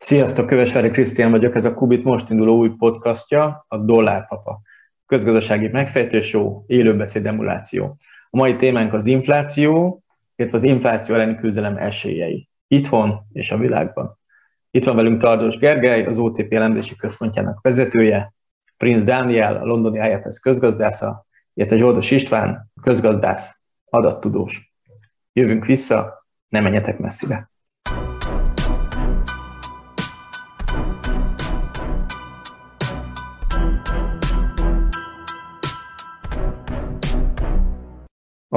Sziasztok, Kövesvári Krisztián vagyok, ez a Kubit most induló új podcastja, a Dollárpapa. Közgazdasági megfejtő show, élőbeszéd emuláció. A mai témánk az infláció, illetve az infláció elleni küzdelem esélyei. Itthon és a világban. Itt van velünk Tardos Gergely, az OTP elemzési központjának vezetője, Prince Daniel, a londoni IFS közgazdásza, illetve Zsoldos István, közgazdász, adattudós. Jövünk vissza, ne menjetek messzire.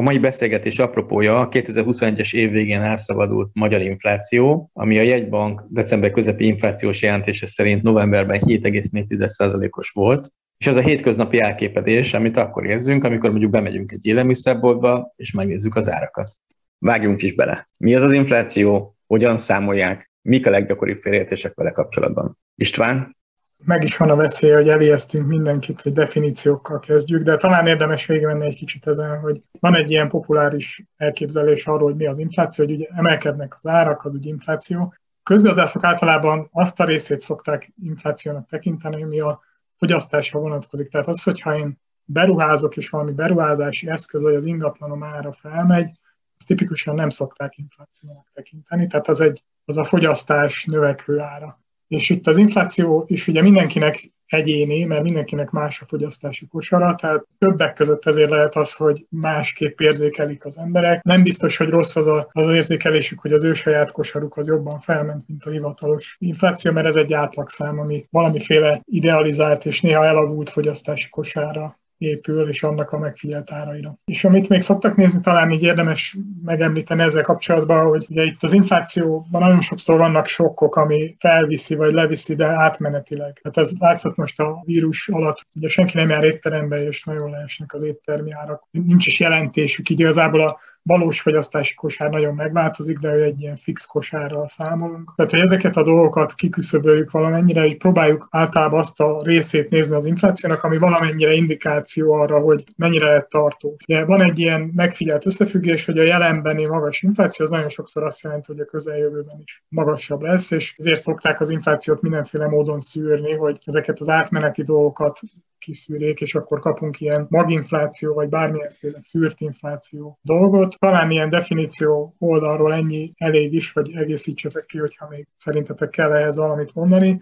A mai beszélgetés apropója a 2021-es év végén elszabadult magyar infláció, ami a jegybank december közepi inflációs jelentése szerint novemberben 7,4%-os volt, és ez a hétköznapi elképedés, amit akkor érzünk, amikor mondjuk bemegyünk egy élelmiszerboltba, és megnézzük az árakat. Vágjunk is bele. Mi az az infláció, hogyan számolják, mik a leggyakoribb félértések vele kapcsolatban? István? Meg is van a veszélye, hogy elijesztünk mindenkit, hogy definíciókkal kezdjük, de talán érdemes végigvenni egy kicsit ezen, hogy van egy ilyen populáris elképzelés arról, hogy mi az infláció, hogy ugye emelkednek az árak, az ugye infláció. Közgazdászok általában azt a részét szokták inflációnak tekinteni, ami a fogyasztásra vonatkozik. Tehát az, hogyha én beruházok, és valami beruházási eszköz, vagy az ingatlanom ára felmegy, azt tipikusan nem szokták inflációnak tekinteni, tehát az, egy, az a fogyasztás növekvő ára. És itt az infláció is ugye mindenkinek egyéni, mert mindenkinek más a fogyasztási kosara, tehát többek között ezért lehet az, hogy másképp érzékelik az emberek. Nem biztos, hogy rossz az, a, az, érzékelésük, hogy az ő saját kosaruk az jobban felment, mint a hivatalos infláció, mert ez egy átlagszám, ami valamiféle idealizált és néha elavult fogyasztási kosára épül, és annak a megfigyelt áraira. És amit még szoktak nézni, talán így érdemes megemlíteni ezzel kapcsolatban, hogy ugye itt az inflációban nagyon sokszor vannak sokkok, ami felviszi vagy leviszi, de átmenetileg. Tehát ez látszott most a vírus alatt, ugye senki nem jár étterembe, és nagyon leesnek az éttermi árak. Nincs is jelentésük, így igazából a valós fogyasztási kosár nagyon megváltozik, de egy ilyen fix kosárral számolunk. Tehát, hogy ezeket a dolgokat kiküszöböljük valamennyire, hogy próbáljuk általában azt a részét nézni az inflációnak, ami valamennyire indikáció arra, hogy mennyire lehet tartó. De van egy ilyen megfigyelt összefüggés, hogy a jelenbeni magas infláció az nagyon sokszor azt jelenti, hogy a közeljövőben is magasabb lesz, és ezért szokták az inflációt mindenféle módon szűrni, hogy ezeket az átmeneti dolgokat kiszűrjék, és akkor kapunk ilyen maginfláció, vagy bármilyenféle szűrt infláció dolgot. Talán ilyen definíció oldalról ennyi elég is, vagy egészítsetek ki, hogyha még szerintetek kell ehhez valamit mondani.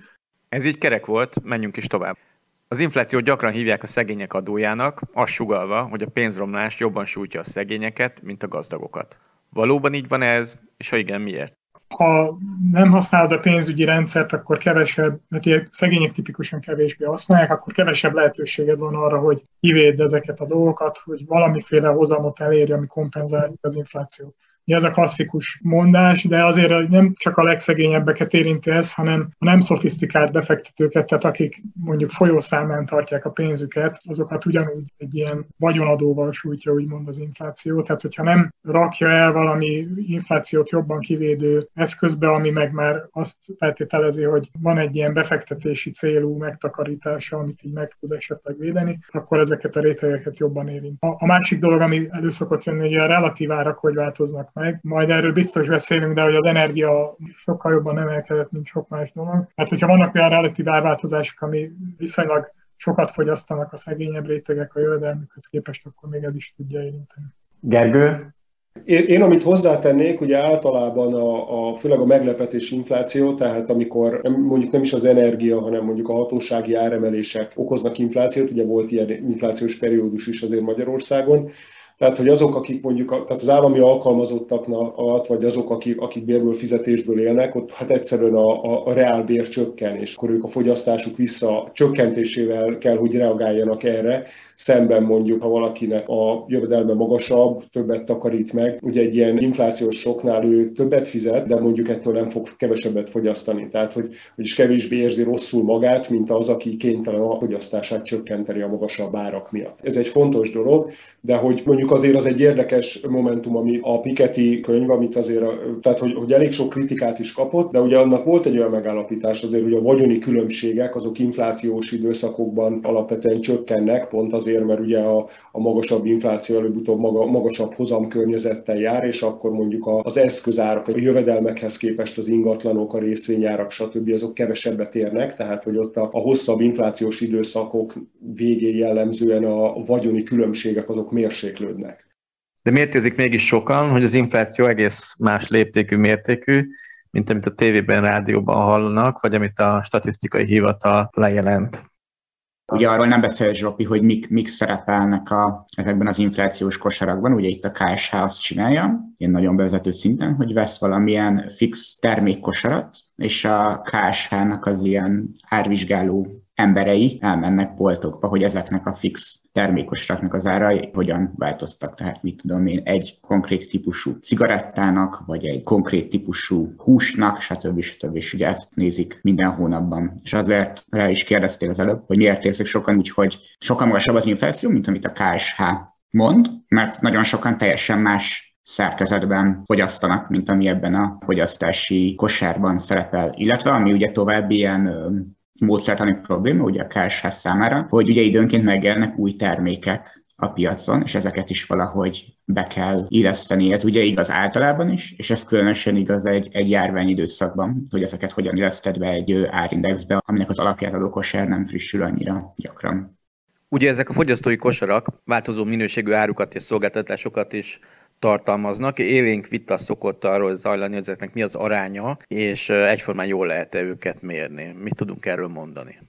Ez így kerek volt, menjünk is tovább. Az inflációt gyakran hívják a szegények adójának, azt sugalva, hogy a pénzromlás jobban sújtja a szegényeket, mint a gazdagokat. Valóban így van ez, és ha igen, miért? Ha nem használod a pénzügyi rendszert, akkor kevesebb, mert ugye szegények tipikusan kevésbé használják, akkor kevesebb lehetőséged van arra, hogy kivédd ezeket a dolgokat, hogy valamiféle hozamot elérj, ami kompenzálja az inflációt ez a klasszikus mondás, de azért nem csak a legszegényebbeket érinti ez, hanem a nem szofisztikált befektetőket, tehát akik mondjuk folyószámán tartják a pénzüket, azokat ugyanúgy egy ilyen vagyonadóval sújtja, úgymond az infláció. Tehát, hogyha nem rakja el valami inflációt jobban kivédő eszközbe, ami meg már azt feltételezi, hogy van egy ilyen befektetési célú megtakarítása, amit így meg tud esetleg védeni, akkor ezeket a rétegeket jobban érint. A, a másik dolog, ami előszokott jönni, hogy a relatív árak hogy változnak meg. Majd erről biztos beszélünk, de hogy az energia sokkal jobban emelkedett, mint sok más dolog. Hát, hogyha vannak olyan relatív árváltozások, ami viszonylag sokat fogyasztanak a szegényebb rétegek a jövedelmükhöz képest, akkor még ez is tudja érinteni. Gergő, én, én amit hozzátennék, ugye általában a, a, főleg a meglepetés infláció, tehát amikor mondjuk nem is az energia, hanem mondjuk a hatósági áremelések okoznak inflációt, ugye volt ilyen inflációs periódus is azért Magyarországon, tehát, hogy azok, akik mondjuk, tehát az állami alkalmazottaknak, vagy azok, akik, akik bérből fizetésből élnek, ott hát egyszerűen a, a, a reálbér csökken, és akkor ők a fogyasztásuk vissza csökkentésével kell, hogy reagáljanak erre, szemben mondjuk, ha valakinek a jövedelme magasabb, többet takarít meg, ugye egy ilyen inflációs soknál ő többet fizet, de mondjuk ettől nem fog kevesebbet fogyasztani. Tehát, hogy, hogy is kevésbé érzi rosszul magát, mint az, aki kénytelen a fogyasztását csökkenteni a magasabb árak miatt. Ez egy fontos dolog, de hogy mondjuk mondjuk azért az egy érdekes momentum, ami a Piketty könyv, amit azért, tehát hogy, hogy elég sok kritikát is kapott, de ugye annak volt egy olyan megállapítás azért, hogy a vagyoni különbségek azok inflációs időszakokban alapvetően csökkennek, pont azért, mert ugye a, a magasabb infláció előbb-utóbb maga, magasabb hozam környezettel jár, és akkor mondjuk az eszközárak, a jövedelmekhez képest az ingatlanok, a részvényárak, stb. azok kevesebbet érnek, tehát hogy ott a, a hosszabb inflációs időszakok végén jellemzően a vagyoni különbségek azok mérséklődnek. De miért érzik mégis sokan, hogy az infláció egész más léptékű mértékű, mint amit a tévében, rádióban hallanak, vagy amit a statisztikai hivatal lejelent? Ugye arról nem beszél Zsopi, hogy mik, mik szerepelnek a, ezekben az inflációs kosarakban, ugye itt a KSH azt csinálja, ilyen nagyon bevezető szinten, hogy vesz valamilyen fix termékkosarat, és a KSH-nak az ilyen árvizsgáló emberei elmennek boltokba, hogy ezeknek a fix termékosaknak az árai hogyan változtak. Tehát mit tudom én, egy konkrét típusú cigarettának, vagy egy konkrét típusú húsnak, stb. stb. És ugye ezt nézik minden hónapban. És azért rá is kérdeztél az előbb, hogy miért érzik sokan úgy, hogy sokkal magasabb az infláció, mint amit a KSH mond, mert nagyon sokan teljesen más szerkezetben fogyasztanak, mint ami ebben a fogyasztási kosárban szerepel. Illetve ami ugye további ilyen módszertani probléma ugye a KSH számára, hogy ugye időnként megjelennek új termékek a piacon, és ezeket is valahogy be kell illeszteni. Ez ugye igaz általában is, és ez különösen igaz egy, egy járvány időszakban, hogy ezeket hogyan illeszted be egy árindexbe, aminek az alapját adó kosár nem frissül annyira gyakran. Ugye ezek a fogyasztói kosarak változó minőségű árukat és szolgáltatásokat is tartalmaznak. Élénk vita szokott arról zajlani, hogy ezeknek mi az aránya, és egyformán jól lehet-e őket mérni. Mit tudunk erről mondani?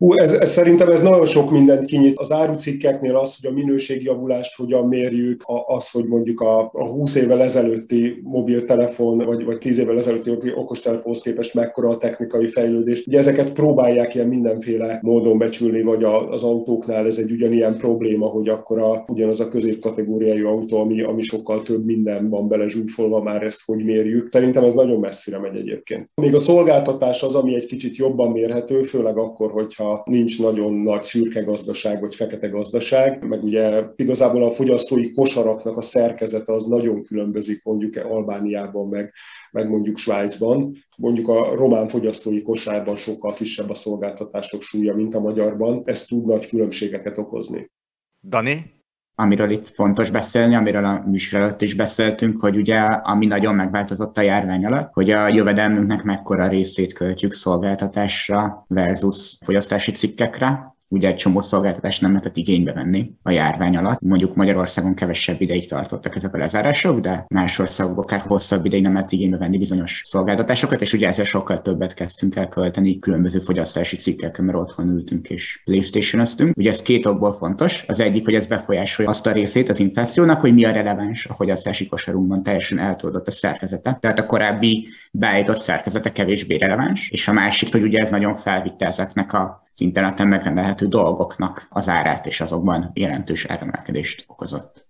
Hú, ez, ez, szerintem ez nagyon sok mindent kinyit. Az árucikkeknél az, hogy a minőségjavulást hogyan mérjük, az, hogy mondjuk a, a 20 évvel ezelőtti mobiltelefon, vagy, vagy 10 évvel ezelőtti okostelefonhoz képest mekkora a technikai fejlődés. Ugye ezeket próbálják ilyen mindenféle módon becsülni, vagy a, az autóknál ez egy ugyanilyen probléma, hogy akkor a, ugyanaz a középkategóriájú autó, ami, ami sokkal több minden van bele zsúfolva, már ezt hogy mérjük. Szerintem ez nagyon messzire megy egyébként. Még a szolgáltatás az, ami egy kicsit jobban mérhető, főleg akkor, hogyha nincs nagyon nagy szürke gazdaság vagy fekete gazdaság, meg ugye igazából a fogyasztói kosaraknak a szerkezete az nagyon különbözik mondjuk Albániában, meg, meg mondjuk Svájcban. Mondjuk a román fogyasztói kosárban sokkal kisebb a szolgáltatások súlya, mint a magyarban. Ez tud nagy különbségeket okozni. Dani? Amiről itt fontos beszélni, amiről a műsor előtt is beszéltünk, hogy ugye ami nagyon megváltozott a járvány alatt, hogy a jövedelmünknek mekkora részét költjük szolgáltatásra versus fogyasztási cikkekre, ugye egy csomó szolgáltatást nem lehetett igénybe venni a járvány alatt. Mondjuk Magyarországon kevesebb ideig tartottak ezek a lezárások, de más országok akár hosszabb ideig nem lehet igénybe venni bizonyos szolgáltatásokat, és ugye ezzel sokkal többet kezdtünk el költeni különböző fogyasztási cikkekkel, mert otthon ültünk és playstation Ugye ez két okból fontos. Az egyik, hogy ez befolyásolja azt a részét az inflációnak, hogy mi a releváns a fogyasztási kosarunkban, teljesen eltoldott a szerkezete. Tehát a korábbi beállított szerkezete kevésbé releváns, és a másik, hogy ugye ez nagyon felvitte ezeknek a az interneten megrendelhető dolgoknak az árát, és azokban jelentős áremelkedést okozott.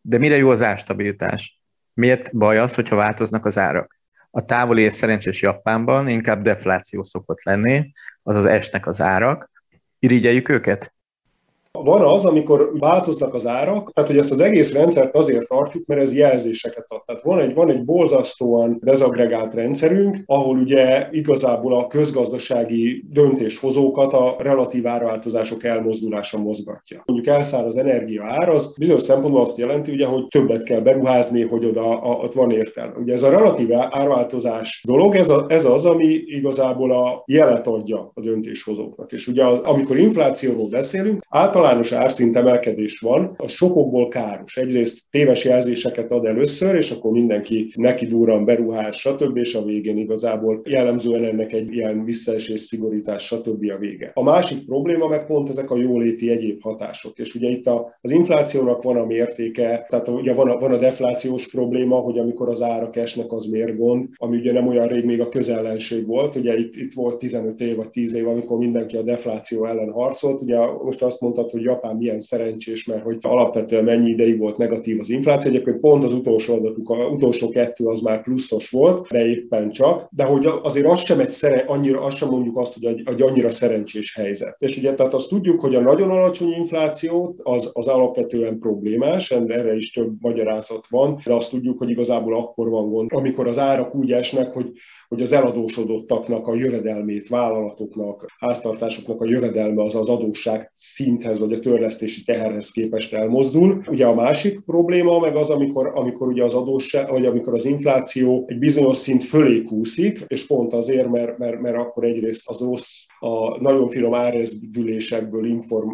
De mire jó az árstabilitás? Miért baj az, hogyha változnak az árak? A távoli és szerencsés Japánban inkább defláció szokott lenni, azaz esnek az árak. Irigyeljük őket? Van az, amikor változnak az árak, tehát hogy ezt az egész rendszert azért tartjuk, mert ez jelzéseket ad. Tehát van egy, van egy borzasztóan dezagregált rendszerünk, ahol ugye igazából a közgazdasági döntéshozókat a relatív árváltozások elmozdulása mozgatja. Mondjuk elszáll az energia ár, az bizonyos szempontból azt jelenti, ugye, hogy többet kell beruházni, hogy oda a, ott van értelme. Ugye ez a relatív árváltozás dolog, ez, a, ez az, ami igazából a jelet adja a döntéshozóknak. És ugye az, amikor inflációról beszélünk, általában általános árszint emelkedés van, az sokokból káros. Egyrészt téves jelzéseket ad először, és akkor mindenki neki durran beruhás, stb. és a végén igazából jellemzően ennek egy ilyen visszaesés, szigorítás, stb. a vége. A másik probléma meg pont ezek a jóléti egyéb hatások. És ugye itt a, az inflációnak van a mértéke, tehát ugye van a, van a deflációs probléma, hogy amikor az árak esnek, az miért gond, ami ugye nem olyan rég még a közellenség volt. Ugye itt, itt volt 15 év vagy 10 év, amikor mindenki a defláció ellen harcolt. Ugye most azt mondta hogy Japán milyen szerencsés, mert hogy alapvetően mennyi ideig volt negatív az infláció. Egyébként pont az utolsó adatuk, a utolsó kettő az már pluszos volt, de éppen csak. De hogy azért az sem egy szere, annyira, azt sem mondjuk azt, hogy egy, egy annyira szerencsés helyzet. És ugye tehát azt tudjuk, hogy a nagyon alacsony infláció az, az alapvetően problémás, erre is több magyarázat van, de azt tudjuk, hogy igazából akkor van gond, amikor az árak úgy esnek, hogy hogy az eladósodottaknak a jövedelmét, vállalatoknak, háztartásoknak a jövedelme az az adósság szinthez vagy a törlesztési teherhez képest elmozdul. Ugye a másik probléma meg az, amikor, amikor ugye az adósság, vagy amikor az infláció egy bizonyos szint fölé kúszik, és pont azért, mert, mert, mert akkor egyrészt az rossz, a nagyon finom árezdülésekből inform,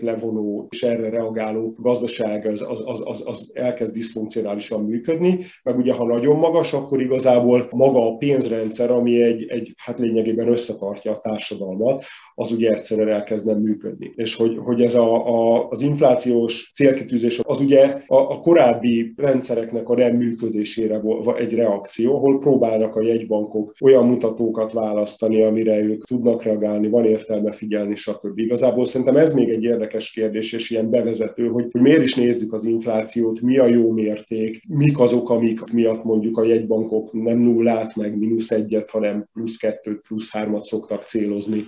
levonó és erre reagáló gazdaság az, az, az, az, az elkezd diszfunkcionálisan működni, meg ugye ha nagyon magas, akkor igazából maga a pénz pénzrendszer, ami egy, egy hát lényegében összetartja a társadalmat, az ugye egyszerűen elkezd nem működni. És hogy, hogy ez a, a, az inflációs célkitűzés az ugye a, a korábbi rendszereknek a nem működésére egy reakció, ahol próbálnak a jegybankok olyan mutatókat választani, amire ők tudnak reagálni, van értelme figyelni, stb. Igazából szerintem ez még egy érdekes kérdés, és ilyen bevezető, hogy, hogy miért is nézzük az inflációt, mi a jó mérték, mik azok, amik miatt mondjuk a jegybankok nem nullát, meg mínusz egyet, hanem plusz kettőt, plusz hármat szoktak célozni.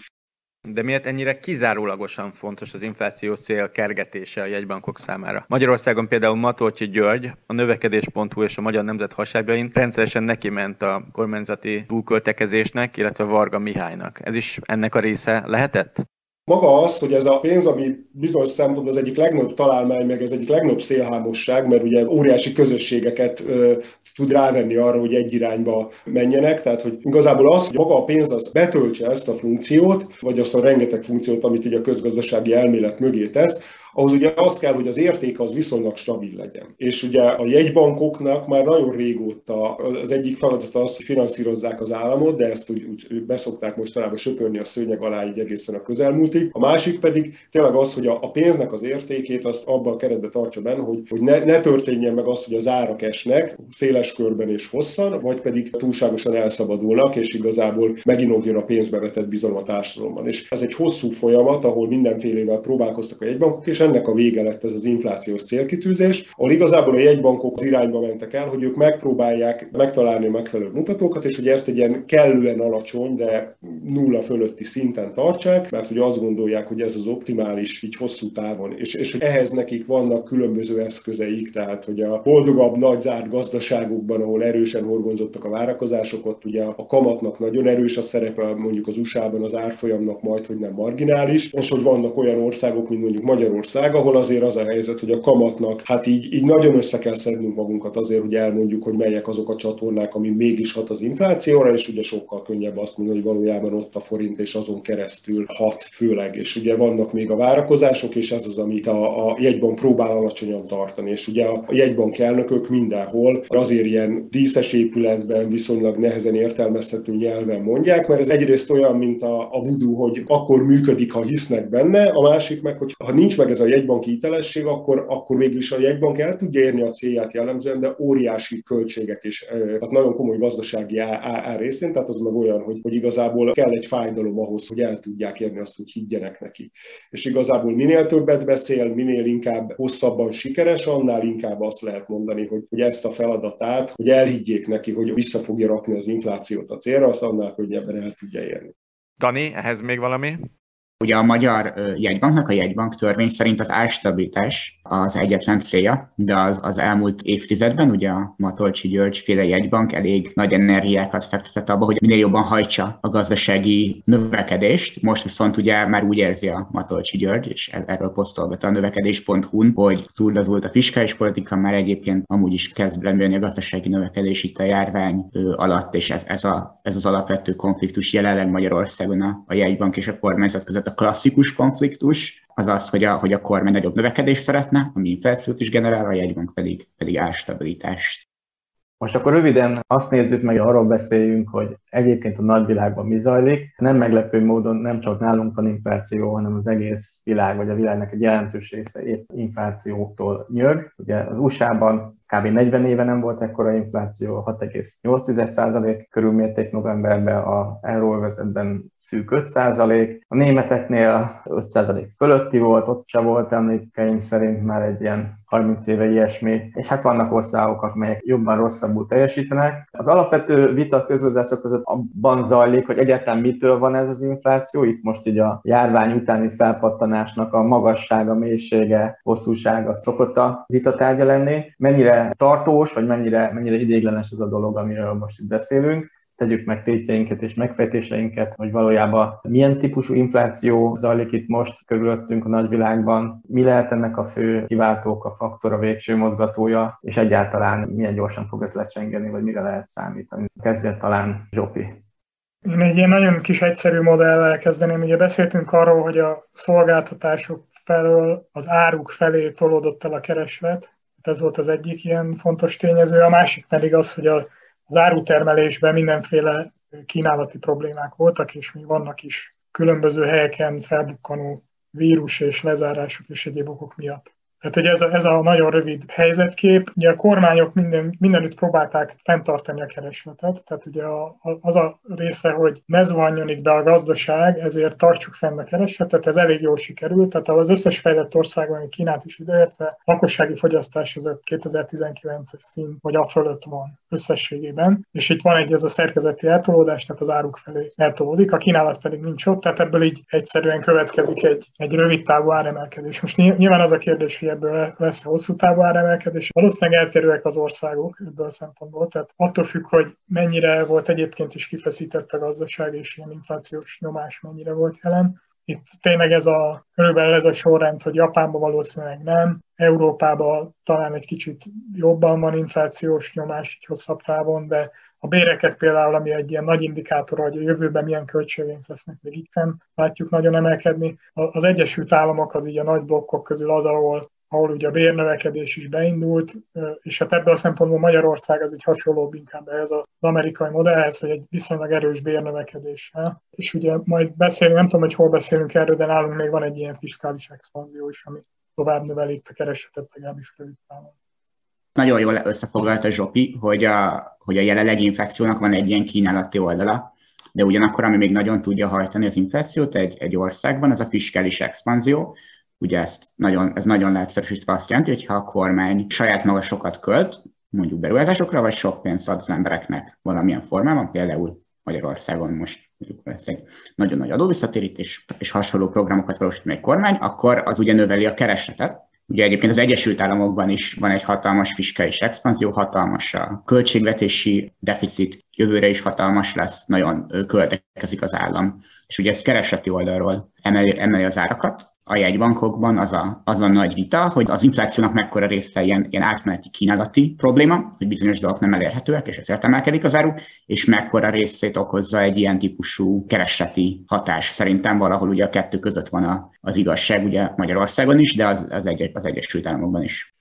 De miért ennyire kizárólagosan fontos az inflációs cél kergetése a jegybankok számára? Magyarországon például Matolcsi György, a növekedés.hu és a Magyar Nemzet hasábjain rendszeresen neki ment a kormányzati túlköltekezésnek, illetve Varga Mihálynak. Ez is ennek a része lehetett? Maga az, hogy ez a pénz, ami bizonyos szempontból az egyik legnagyobb találmány, meg ez egyik legnagyobb szélhámosság, mert ugye óriási közösségeket ö, tud rávenni arra, hogy egy irányba menjenek. Tehát, hogy igazából az, hogy maga a pénz az betöltse ezt a funkciót, vagy azt a rengeteg funkciót, amit így a közgazdasági elmélet mögé tesz, ahhoz ugye az kell, hogy az érték az viszonylag stabil legyen. És ugye a jegybankoknak már nagyon régóta az egyik feladata az, hogy finanszírozzák az államot, de ezt úgy, úgy beszokták mostanában söpörni a szőnyeg alá így egészen a közelmúltig. A másik pedig tényleg az, hogy a, a pénznek az értékét azt abban a keretbe tartsa benne, hogy, hogy ne, ne történjen meg az, hogy az árak esnek széles körben és hosszan, vagy pedig túlságosan elszabadulnak, és igazából meginogjon a pénzbe vetett bizalom a társadalomban. És ez egy hosszú folyamat, ahol mindenfélevel próbálkoztak a jegybankok, és ennek a vége lett ez az inflációs célkitűzés, ahol igazából a jegybankok az irányba mentek el, hogy ők megpróbálják megtalálni a megfelelő mutatókat, és hogy ezt egy ilyen kellően alacsony, de nulla fölötti szinten tartsák, mert hogy azt gondolják, hogy ez az optimális így hosszú távon, és, és hogy ehhez nekik vannak különböző eszközeik, tehát hogy a boldogabb nagy zárt gazdaságokban, ahol erősen horgonzottak a várakozások, ott ugye a kamatnak nagyon erős a szerepe, mondjuk az USA-ban az árfolyamnak majd, hogy nem marginális, és hogy vannak olyan országok, mint mondjuk Magyarország, ország, ahol azért az a helyzet, hogy a kamatnak, hát így, így nagyon össze kell szednünk magunkat azért, hogy elmondjuk, hogy melyek azok a csatornák, ami mégis hat az inflációra, és ugye sokkal könnyebb azt mondani, hogy valójában ott a forint, és azon keresztül hat főleg. És ugye vannak még a várakozások, és ez az, amit a, a jegybank próbál alacsonyan tartani. És ugye a jegybank elnökök mindenhol azért ilyen díszes épületben viszonylag nehezen értelmezhető nyelven mondják, mert ez egyrészt olyan, mint a, a voodoo, hogy akkor működik, ha hisznek benne, a másik meg, hogy ha nincs meg ez a jegybanki hitelesség, akkor, akkor végül is a jegybank el tudja érni a célját jellemzően, de óriási költségek és tehát nagyon komoly gazdasági ár részén, tehát az meg olyan, hogy, hogy igazából kell egy fájdalom ahhoz, hogy el tudják érni azt, hogy higgyenek neki. És igazából minél többet beszél, minél inkább hosszabban sikeres, annál inkább azt lehet mondani, hogy, hogy ezt a feladatát, hogy elhiggyék neki, hogy vissza fogja rakni az inflációt a célra, azt annál könnyebben el tudja érni. Dani, ehhez még valami? Ugye a magyar jegybanknak, a jegybank törvény szerint az árstabilitás az egyetlen célja, de az, az elmúlt évtizedben ugye a Matolcsi György féle jegybank elég nagy energiákat fektetett abba, hogy minél jobban hajtsa a gazdasági növekedést. Most viszont ugye már úgy érzi a Matolcsi György, és erről posztolgat a növekedés.hu-n, hogy túlazult a fiskális politika, már egyébként amúgy is kezd lendülni a gazdasági növekedés itt a járvány alatt, és ez, ez, a, ez az alapvető konfliktus jelenleg Magyarországon a, a jegybank és a kormányzat között a klasszikus konfliktus az az, hogy a, hogy a kormány nagyobb növekedést szeretne, ami inflációt is generál, a jegybank pedig, pedig árstabilitást. Most akkor röviden azt nézzük meg, arról beszéljünk, hogy egyébként a nagyvilágban mi zajlik. Nem meglepő módon nem csak nálunk van infláció, hanem az egész világ, vagy a világnak egy jelentős része épp inflációtól nyög. Ugye az USA-ban kb. 40 éve nem volt ekkora infláció, 6,8% körül mérték novemberben, a euróvezetben szűk 5%, a németeknél 5% fölötti volt, ott se volt emlékeim szerint már egy ilyen 30 éve ilyesmi, és hát vannak országok, amelyek jobban rosszabbul teljesítenek. Az alapvető vita közgazdászok között abban zajlik, hogy egyáltalán mitől van ez az infláció, itt most így a járvány utáni felpattanásnak a magassága, mélysége, hosszúsága szokott a vitatárgya lenni, mennyire tartós, vagy mennyire, mennyire idéglenes az a dolog, amiről most itt beszélünk tegyük meg tétjeinket és megfejtéseinket, hogy valójában milyen típusú infláció zajlik itt most körülöttünk a nagyvilágban, mi lehet ennek a fő kiváltók, a faktor, a végső mozgatója, és egyáltalán milyen gyorsan fog ez lecsengeni, vagy mire lehet számítani. Kezdjen talán Zsopi. Én egy ilyen nagyon kis egyszerű modellel kezdeném. Ugye beszéltünk arról, hogy a szolgáltatások felől az áruk felé tolódott el a kereslet. Ez volt az egyik ilyen fontos tényező. A másik pedig az, hogy a az árutermelésben mindenféle kínálati problémák voltak, és még vannak is különböző helyeken felbukkanó vírus és lezárások és egyéb okok miatt. Tehát, hogy ez a, ez a nagyon rövid helyzetkép, ugye a kormányok minden, mindenütt próbálták fenntartani a keresletet, tehát ugye a, a, az a része, hogy ne zuhanjon itt be a gazdaság, ezért tartsuk fenn a keresletet, ez elég jól sikerült, tehát az összes fejlett országban, Kínát is ideértve, lakossági fogyasztás az 2019-es szint, vagy a fölött van összességében, és itt van egy ez a szerkezeti eltolódás, tehát az áruk felé eltolódik, a kínálat pedig nincs ott, tehát ebből így egyszerűen következik egy, egy rövid távú áremelkedés. Most nyilván az a kérdés, hogy ebből lesz hosszú távú áremelkedés. Valószínűleg eltérőek az országok ebből a szempontból, tehát attól függ, hogy mennyire volt egyébként is kifeszített a gazdaság, és ilyen inflációs nyomás mennyire volt jelen. Itt tényleg ez a, körülbelül ez a sorrend, hogy Japánban valószínűleg nem, Európában talán egy kicsit jobban van inflációs nyomás egy hosszabb távon, de a béreket például, ami egy ilyen nagy indikátor, hogy a jövőben milyen költségeink lesznek, még itt nem látjuk nagyon emelkedni. Az Egyesült Államok az így a nagy blokkok közül az, ahol ahol ugye a bérnövekedés is beindult, és hát ebből a szempontból Magyarország az egy hasonló inkább ez az amerikai modellhez, hogy egy viszonylag erős bérnövekedés. És ugye majd beszélünk, nem tudom, hogy hol beszélünk erről, de nálunk még van egy ilyen fiskális expanzió is, ami tovább növeli a keresetet legalábbis rövid távon. Nagyon jól összefoglalta Zsopi, hogy a, hogy a jelenlegi infekciónak van egy ilyen kínálati oldala, de ugyanakkor, ami még nagyon tudja hajtani az inflációt egy, egy országban, az a fiskális expanzió, Ugye ezt nagyon, ez nagyon leegyszerűsítve azt jelenti, hogy ha a kormány saját maga sokat költ, mondjuk beruházásokra, vagy sok pénzt ad az embereknek valamilyen formában, például Magyarországon most mondjuk lesz egy nagyon nagy adóvisszatérítés és hasonló programokat valósít meg kormány, akkor az ugye növeli a keresletet, Ugye egyébként az Egyesült Államokban is van egy hatalmas fiskális expanzió, hatalmas a költségvetési deficit, jövőre is hatalmas lesz, nagyon költekezik az állam. És ugye ez keresleti oldalról emeli, emeli az árakat, a jegybankokban az a, az a nagy vita, hogy az inflációnak mekkora része ilyen, ilyen átmeneti kínálati probléma, hogy bizonyos dolgok nem elérhetőek, és ezért emelkedik az áru, és mekkora részét okozza egy ilyen típusú keresleti hatás. Szerintem valahol ugye a kettő között van a, az igazság, ugye Magyarországon is, de az, az, egy, az Egyesült Államokban is.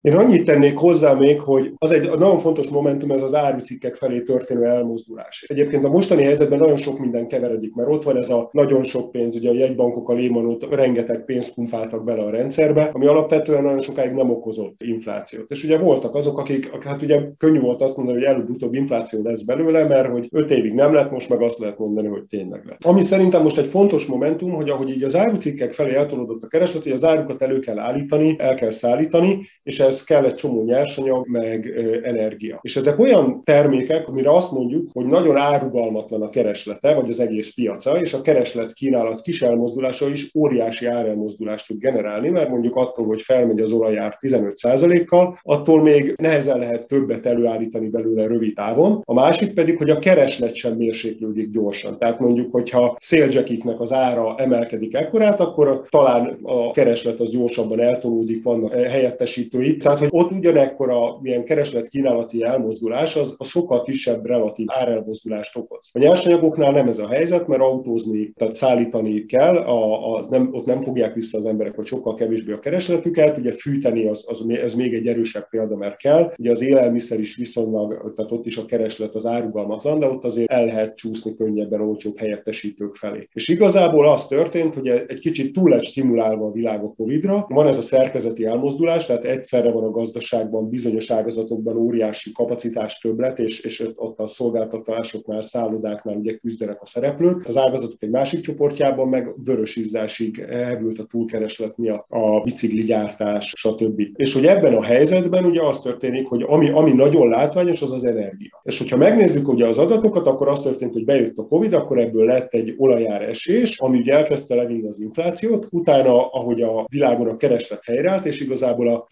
Én annyit tennék hozzá még, hogy az egy nagyon fontos momentum, ez az árucikkek felé történő elmozdulás. Egyébként a mostani helyzetben nagyon sok minden keveredik, mert ott van ez a nagyon sok pénz, ugye a jegybankok a Lehmanot rengeteg pénzt pumpáltak bele a rendszerbe, ami alapvetően nagyon sokáig nem okozott inflációt. És ugye voltak azok, akik, hát ugye könnyű volt azt mondani, hogy előbb-utóbb infláció lesz belőle, mert hogy öt évig nem lett, most meg azt lehet mondani, hogy tényleg lett. Ami szerintem most egy fontos momentum, hogy ahogy így az árucikkek felé eltolódott a kereslet, hogy az árukat elő kell állítani, el kell szállítani, és ehhez kell egy csomó nyersanyag, meg energia. És ezek olyan termékek, amire azt mondjuk, hogy nagyon árugalmatlan a kereslete, vagy az egész piaca, és a kereslet kínálat kis elmozdulása is óriási árelmozdulást tud generálni, mert mondjuk attól, hogy felmegy az olajár 15%-kal, attól még nehezen lehet többet előállítani belőle rövid távon. A másik pedig, hogy a kereslet sem mérséklődik gyorsan. Tehát mondjuk, hogyha széljackiknek az ára emelkedik ekkorát, akkor talán a kereslet az gyorsabban eltolódik, vannak helyettesítői, tehát, hogy ott ugyanekkor milyen kereslet-kínálati elmozdulás, az, az sokkal kisebb relatív árelmozdulást okoz. A nyersanyagoknál nem ez a helyzet, mert autózni, tehát szállítani kell, a, az nem, ott nem fogják vissza az emberek, hogy sokkal kevésbé a keresletüket, ugye fűteni az, az, ez még egy erősebb példa, mert kell. Ugye az élelmiszer is viszonylag, tehát ott is a kereslet az árugalmatlan, de ott azért el lehet csúszni könnyebben olcsóbb helyettesítők felé. És igazából az történt, hogy egy kicsit túl lett stimulálva a világ a Covid-ra, van ez a szerkezeti elmozdulás, tehát egyszerre egyszerre van a gazdaságban bizonyos ágazatokban óriási kapacitás többlet, és, és ott a szolgáltatásoknál, szállodáknál ugye küzdenek a szereplők. Az ágazatok egy másik csoportjában meg vörös izzásig elvült a túlkereslet miatt a bicikligyártás, stb. És hogy ebben a helyzetben ugye az történik, hogy ami, ami nagyon látványos, az az energia. És hogyha megnézzük ugye az adatokat, akkor az történt, hogy bejött a Covid, akkor ebből lett egy olajár esés, ami ugye elkezdte levinni az inflációt, utána, ahogy a világon a kereslet helyreállt, és igazából a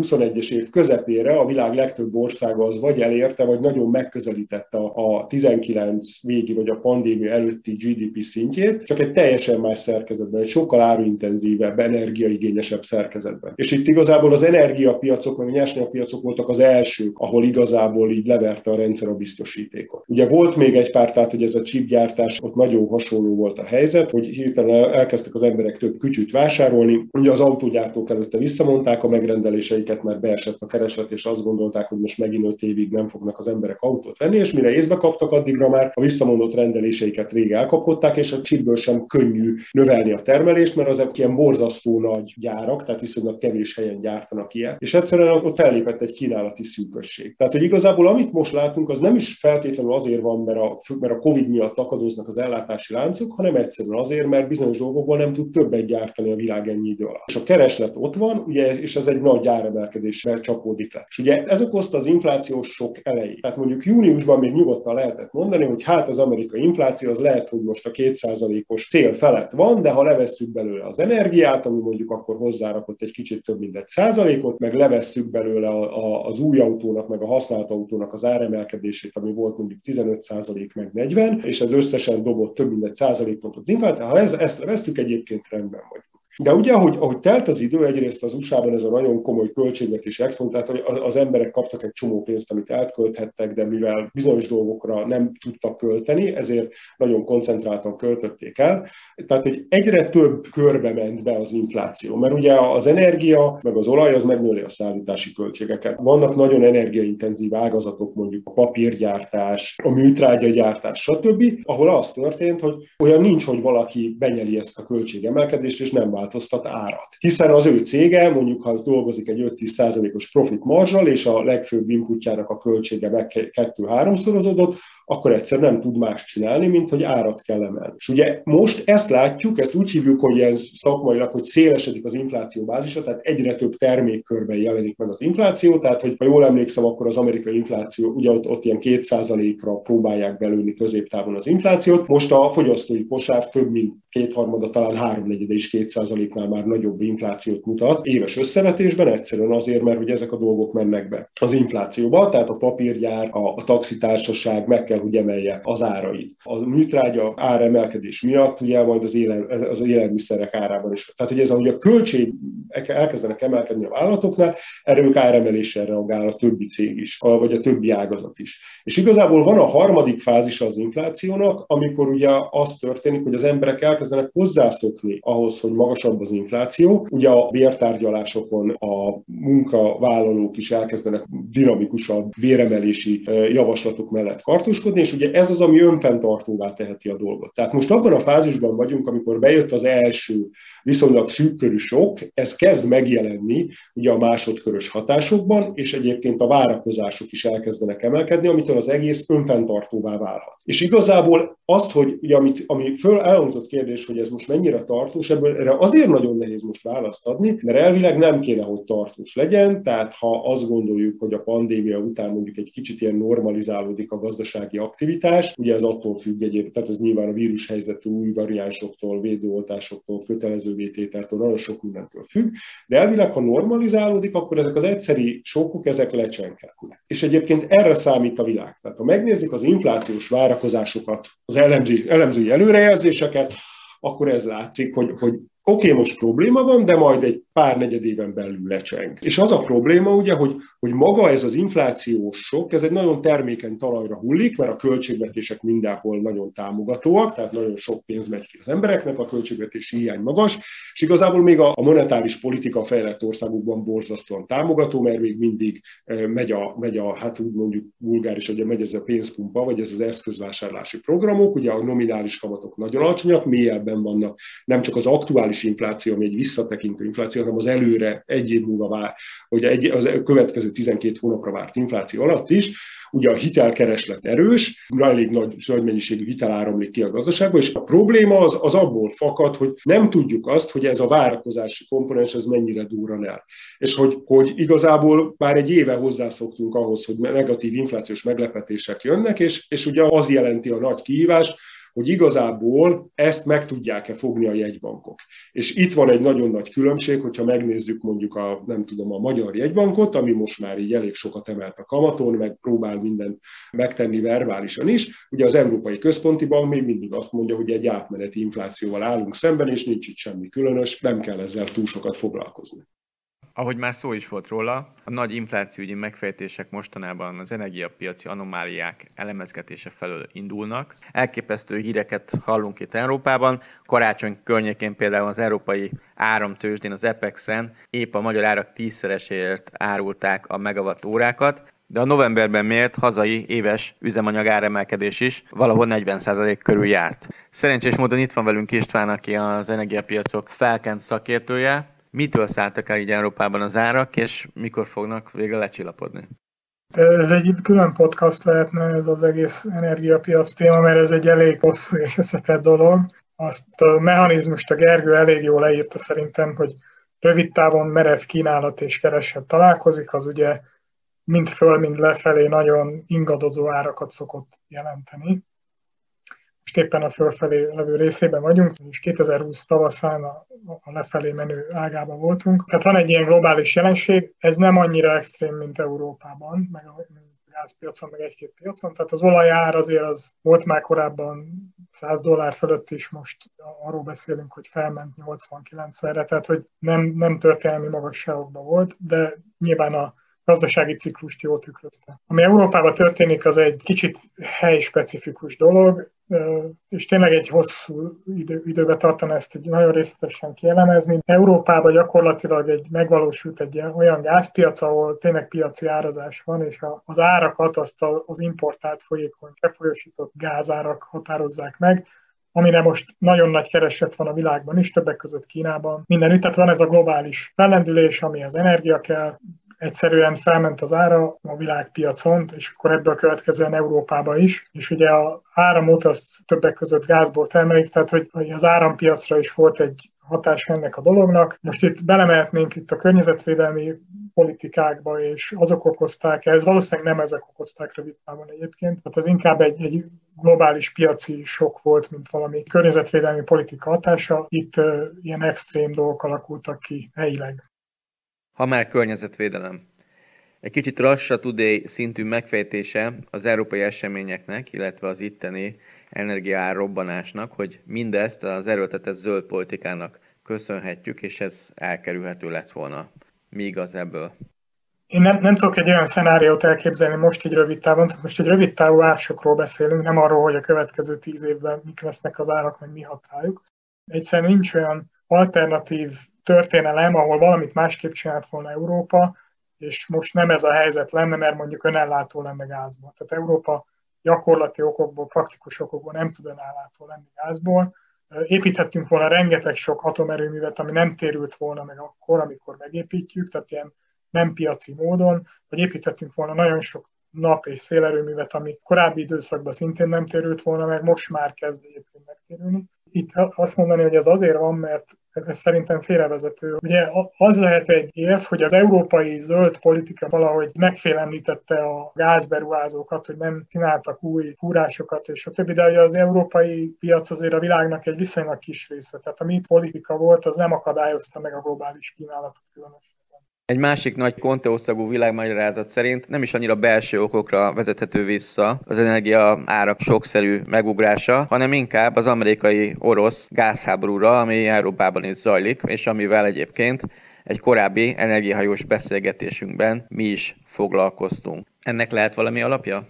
2021-es év közepére a világ legtöbb országa az vagy elérte, vagy nagyon megközelítette a, a 19 végi, vagy a pandémia előtti GDP szintjét, csak egy teljesen más szerkezetben, egy sokkal áruintenzívebb, energiaigényesebb szerkezetben. És itt igazából az energiapiacok, meg a nyersanyagpiacok voltak az elsők, ahol igazából így leverte a rendszer a biztosítékot. Ugye volt még egy pár, tehát hogy ez a chipgyártás, ott nagyon hasonló volt a helyzet, hogy hirtelen elkezdtek az emberek több kütyűt vásárolni. Ugye az autógyártók előtte visszamondták a megrendeléseiket, mert beesett a kereslet, és azt gondolták, hogy most megint 5 évig nem fognak az emberek autót venni, és mire észbe kaptak, addigra már a visszamondott rendeléseiket rég elkapkodták, és a chipből sem könnyű növelni a termelést, mert azok ilyen borzasztó nagy gyárak, tehát viszonylag kevés helyen gyártanak ilyet. És egyszerűen ott fellépett egy kínálati szűkösség. Tehát, hogy igazából amit most látunk, az nem is feltétlenül azért van, mert a, mert a COVID miatt akadoznak az ellátási láncok, hanem egyszerűen azért, mert bizonyos dolgokból nem tud többet gyártani a világ ennyi idő alatt. És a kereslet ott van, ugye, és ez egy nagy áremelkedésre csapódik le. És ugye ez okozta az inflációs sok elejét. Tehát mondjuk júniusban még nyugodtan lehetett mondani, hogy hát az amerikai infláció az lehet, hogy most a 2%-os cél felett van, de ha levesszük belőle az energiát, ami mondjuk akkor hozzárakott egy kicsit több mint egy százalékot, meg levesszük belőle a, a, az új autónak, meg a használt autónak az áremelkedését, ami volt mondjuk 15 százalék, meg 40, és ez összesen dobott több mint egy százalékot az infláció. Ha ez, ezt levesszük, egyébként rendben vagyunk. De ugye, ahogy, ahogy telt az idő, egyrészt az USA-ban ez a nagyon komoly költségvetés export, tehát az emberek kaptak egy csomó pénzt, amit elkölthettek, de mivel bizonyos dolgokra nem tudtak költeni, ezért nagyon koncentráltan költötték el. Tehát, hogy egyre több körbe ment be az infláció, mert ugye az energia, meg az olaj az megnöli a szállítási költségeket. Vannak nagyon energiaintenzív ágazatok, mondjuk a papírgyártás, a műtrágyagyártás, stb., ahol az történt, hogy olyan nincs, hogy valaki benyeli ezt a költségemelkedést, és nem változtat árat. Hiszen az ő cége, mondjuk ha dolgozik egy 5-10%-os profit marzsal, és a legfőbb inputjának a költsége meg kettő-háromszorozódott, akkor egyszer nem tud más csinálni, mint hogy árat kell emelni. És ugye most ezt látjuk, ezt úgy hívjuk, hogy ez szakmailag, hogy szélesedik az infláció bázisa, tehát egyre több termékkörben jelenik meg az infláció, tehát hogy ha jól emlékszem, akkor az amerikai infláció, ugye ott, ott ilyen 2%-ra próbálják belőni középtávon az inflációt, most a fogyasztói kosár több mint kétharmada, talán háromnegyede is 2%-nál már nagyobb inflációt mutat éves összevetésben, egyszerűen azért, mert hogy ezek a dolgok mennek be az inflációba, tehát a papírgyár, a, a taxitársaság meg kell kell, hogy emelje az árait. A műtrágya áremelkedés miatt ugye majd az, élen, az élelmiszerek árában is. Tehát, hogy ez ahogy a költség elkezdenek emelkedni a vállalatoknál, erre ők áremeléssel reagál a többi cég is, vagy a többi ágazat is. És igazából van a harmadik fázisa az inflációnak, amikor ugye az történik, hogy az emberek elkezdenek hozzászokni ahhoz, hogy magasabb az infláció. Ugye a bértárgyalásokon a munkavállalók is elkezdenek dinamikusabb béremelési javaslatok mellett kartoskodni, gondoskodni, és ugye ez az, ami önfenntartóvá teheti a dolgot. Tehát most abban a fázisban vagyunk, amikor bejött az első viszonylag szűkkörű sok, ez kezd megjelenni ugye a másodkörös hatásokban, és egyébként a várakozások is elkezdenek emelkedni, amitől az egész önfenntartóvá válhat. És igazából azt, hogy ugye, amit, ami föl elhangzott kérdés, hogy ez most mennyire tartós, ebből erre azért nagyon nehéz most választ adni, mert elvileg nem kéne, hogy tartós legyen, tehát ha azt gondoljuk, hogy a pandémia után mondjuk egy kicsit ilyen normalizálódik a gazdasági aktivitás, ugye ez attól függ egyébként, tehát ez nyilván a vírushelyzetű új variánsoktól, védőoltásoktól, kötelező vétételtől, nagyon sok mindentől függ, de elvileg, ha normalizálódik, akkor ezek az egyszeri sokok, ezek lecsenkelnek. És egyébként erre számít a világ. Tehát ha megnézzük az inflációs várakozásokat, az elemző, elemzői előrejelzéseket, akkor ez látszik, hogy, hogy oké, okay, most probléma van, de majd egy pár negyedéven belül lecseng. És az a probléma ugye, hogy, hogy maga ez az inflációs sok, ez egy nagyon termékeny talajra hullik, mert a költségvetések mindenhol nagyon támogatóak, tehát nagyon sok pénz megy ki az embereknek, a költségvetési hiány magas, és igazából még a, monetáris politika fejlett országokban borzasztóan támogató, mert még mindig e, megy a, megy a hát úgy mondjuk vulgáris, hogy megy ez a pénzpumpa, vagy ez az eszközvásárlási programok, ugye a nominális kamatok nagyon alacsonyak, mélyebben vannak nem csak az aktuális infláció, ami egy visszatekintő infláció, hanem az előre egy év múlva vár, hogy egy, az következő 12 hónapra várt infláció alatt is, ugye a hitelkereslet erős, elég nagy, nagy mennyiségű hitel áramlik ki a gazdaságba, és a probléma az, az abból fakad, hogy nem tudjuk azt, hogy ez a várakozási komponens ez mennyire durran el. És hogy, hogy igazából már egy éve hozzászoktunk ahhoz, hogy negatív inflációs meglepetések jönnek, és, és ugye az jelenti a nagy kihívást, hogy igazából ezt meg tudják-e fogni a jegybankok. És itt van egy nagyon nagy különbség, hogyha megnézzük mondjuk a, nem tudom, a magyar jegybankot, ami most már így elég sokat emelt a kamaton, meg próbál mindent megtenni verbálisan is. Ugye az Európai Központi Bank még mindig azt mondja, hogy egy átmeneti inflációval állunk szemben, és nincs itt semmi különös, nem kell ezzel túl sokat foglalkozni. Ahogy már szó is volt róla, a nagy inflációügyi megfejtések mostanában az energiapiaci anomáliák elemezgetése felől indulnak. Elképesztő híreket hallunk itt Európában. Karácsony környékén például az európai áramtőzsdén, az EPEX-en épp a magyar árak tízszereséért árulták a megawatt órákat, de a novemberben mért hazai éves üzemanyag áremelkedés is valahol 40% körül járt. Szerencsés módon itt van velünk István, aki az energiapiacok felkent szakértője, mitől szálltak el így Európában az árak, és mikor fognak végre lecsillapodni? Ez egy külön podcast lehetne ez az egész energiapiac téma, mert ez egy elég hosszú és összetett dolog. Azt a mechanizmust a Gergő elég jól leírta szerintem, hogy rövid távon merev kínálat és kereset találkozik, az ugye mind föl, mind lefelé nagyon ingadozó árakat szokott jelenteni most éppen a fölfelé levő részében vagyunk, és 2020 tavaszán a, a lefelé menő ágában voltunk. Tehát van egy ilyen globális jelenség, ez nem annyira extrém, mint Európában, meg a gázpiacon, meg egy-két piacon. Tehát az olajár azért az volt már korábban 100 dollár fölött is, most arról beszélünk, hogy felment 80-90-re, tehát hogy nem, nem történelmi magasságokban volt, de nyilván a gazdasági ciklust jól tükrözte. Ami Európában történik, az egy kicsit helyspecifikus dolog, és tényleg egy hosszú idő, időbe tartana ezt egy nagyon részletesen kielemezni. Európában gyakorlatilag egy megvalósult egy olyan gázpiac, ahol tényleg piaci árazás van, és az árakat azt az importált folyékony, befolyósított gázárak határozzák meg, amire most nagyon nagy kereset van a világban is, többek között Kínában. Mindenütt, tehát van ez a globális fellendülés, ami az energia kell, egyszerűen felment az ára a világpiacon, és akkor ebből következően Európába is. És ugye a áramot azt többek között gázból termelik, tehát hogy az árampiacra is volt egy hatás ennek a dolognak. Most itt belemehetnénk itt a környezetvédelmi politikákba, és azok okozták ez, valószínűleg nem ezek okozták rövid távon egyébként, tehát ez inkább egy, egy globális piaci sok volt, mint valami környezetvédelmi politika hatása. Itt uh, ilyen extrém dolgok alakultak ki helyileg ha már környezetvédelem. Egy kicsit Russia Today szintű megfejtése az európai eseményeknek, illetve az itteni energiaár robbanásnak, hogy mindezt az erőltetett zöld politikának köszönhetjük, és ez elkerülhető lett volna. Mi igaz ebből? Én nem, nem tudok egy olyan szenáriót elképzelni most egy rövid távon, tehát most egy rövid távú ársokról beszélünk, nem arról, hogy a következő tíz évben mik lesznek az árak, meg mi hat rájuk. Egyszerűen nincs olyan alternatív történelem, ahol valamit másképp csinált volna Európa, és most nem ez a helyzet lenne, mert mondjuk önellátó lenne gázból. Tehát Európa gyakorlati okokból, praktikus okokból nem tud önellátó lenni gázból. Építhettünk volna rengeteg sok atomerőművet, ami nem térült volna meg akkor, amikor megépítjük, tehát ilyen nem piaci módon, vagy építettünk volna nagyon sok nap- és szélerőművet, ami korábbi időszakban szintén nem térült volna meg, most már kezd egyébként megtérülni. Itt azt mondani, hogy ez azért van, mert ez szerintem félrevezető. Ugye az lehet egy érv, hogy az európai zöld politika valahogy megfélemlítette a gázberuházókat, hogy nem csináltak új fúrásokat és a többi, de ugye az európai piac azért a világnak egy viszonylag kis része. Tehát a mi politika volt, az nem akadályozta meg a globális kínálatot különösen. Egy másik nagy konteoszagú világmagyarázat szerint nem is annyira belső okokra vezethető vissza az energia árak sokszerű megugrása, hanem inkább az amerikai-orosz gázháborúra, ami Európában is zajlik, és amivel egyébként egy korábbi energiahajós beszélgetésünkben mi is foglalkoztunk. Ennek lehet valami alapja?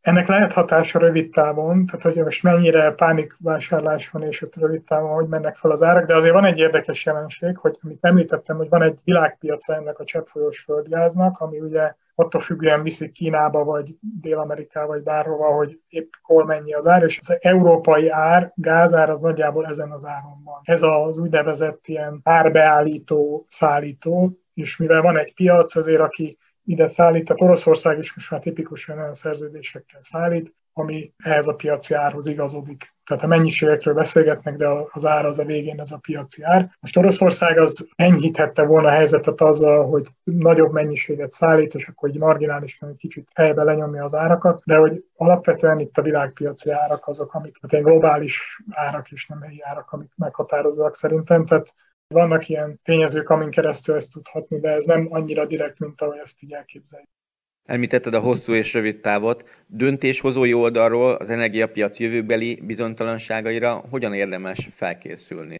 Ennek lehet hatása rövid távon, tehát hogy most mennyire pánikvásárlás van, és ott rövid távon hogy mennek fel az árak, de azért van egy érdekes jelenség, hogy amit említettem, hogy van egy világpiaca ennek a cseppfolyós földgáznak, ami ugye attól függően viszik Kínába, vagy Dél-Amerikába, vagy bárhova, hogy épp hol mennyi az ár, és az európai ár, gázár az nagyjából ezen az áron van. Ez az úgynevezett ilyen árbeállító, szállító, és mivel van egy piac, azért aki ide szállít, a Oroszország is most már tipikusan olyan szerződésekkel szállít, ami ehhez a piaci árhoz igazodik. Tehát a mennyiségekről beszélgetnek, de az ár az a végén ez a piaci ár. Most Oroszország az enyhíthette volna a helyzetet azzal, hogy nagyobb mennyiséget szállít, és akkor egy marginálisan egy kicsit helybe lenyomja az árakat, de hogy alapvetően itt a világpiaci árak azok, amik hát ilyen globális árak és nem helyi árak, amik meghatározóak szerintem. Tehát vannak ilyen tényezők, amin keresztül ezt tudhatni, de ez nem annyira direkt, mint ahogy ezt így elképzeljük. Említetted a hosszú és rövid távot. Döntéshozói oldalról az energiapiac jövőbeli bizonytalanságaira hogyan érdemes felkészülni?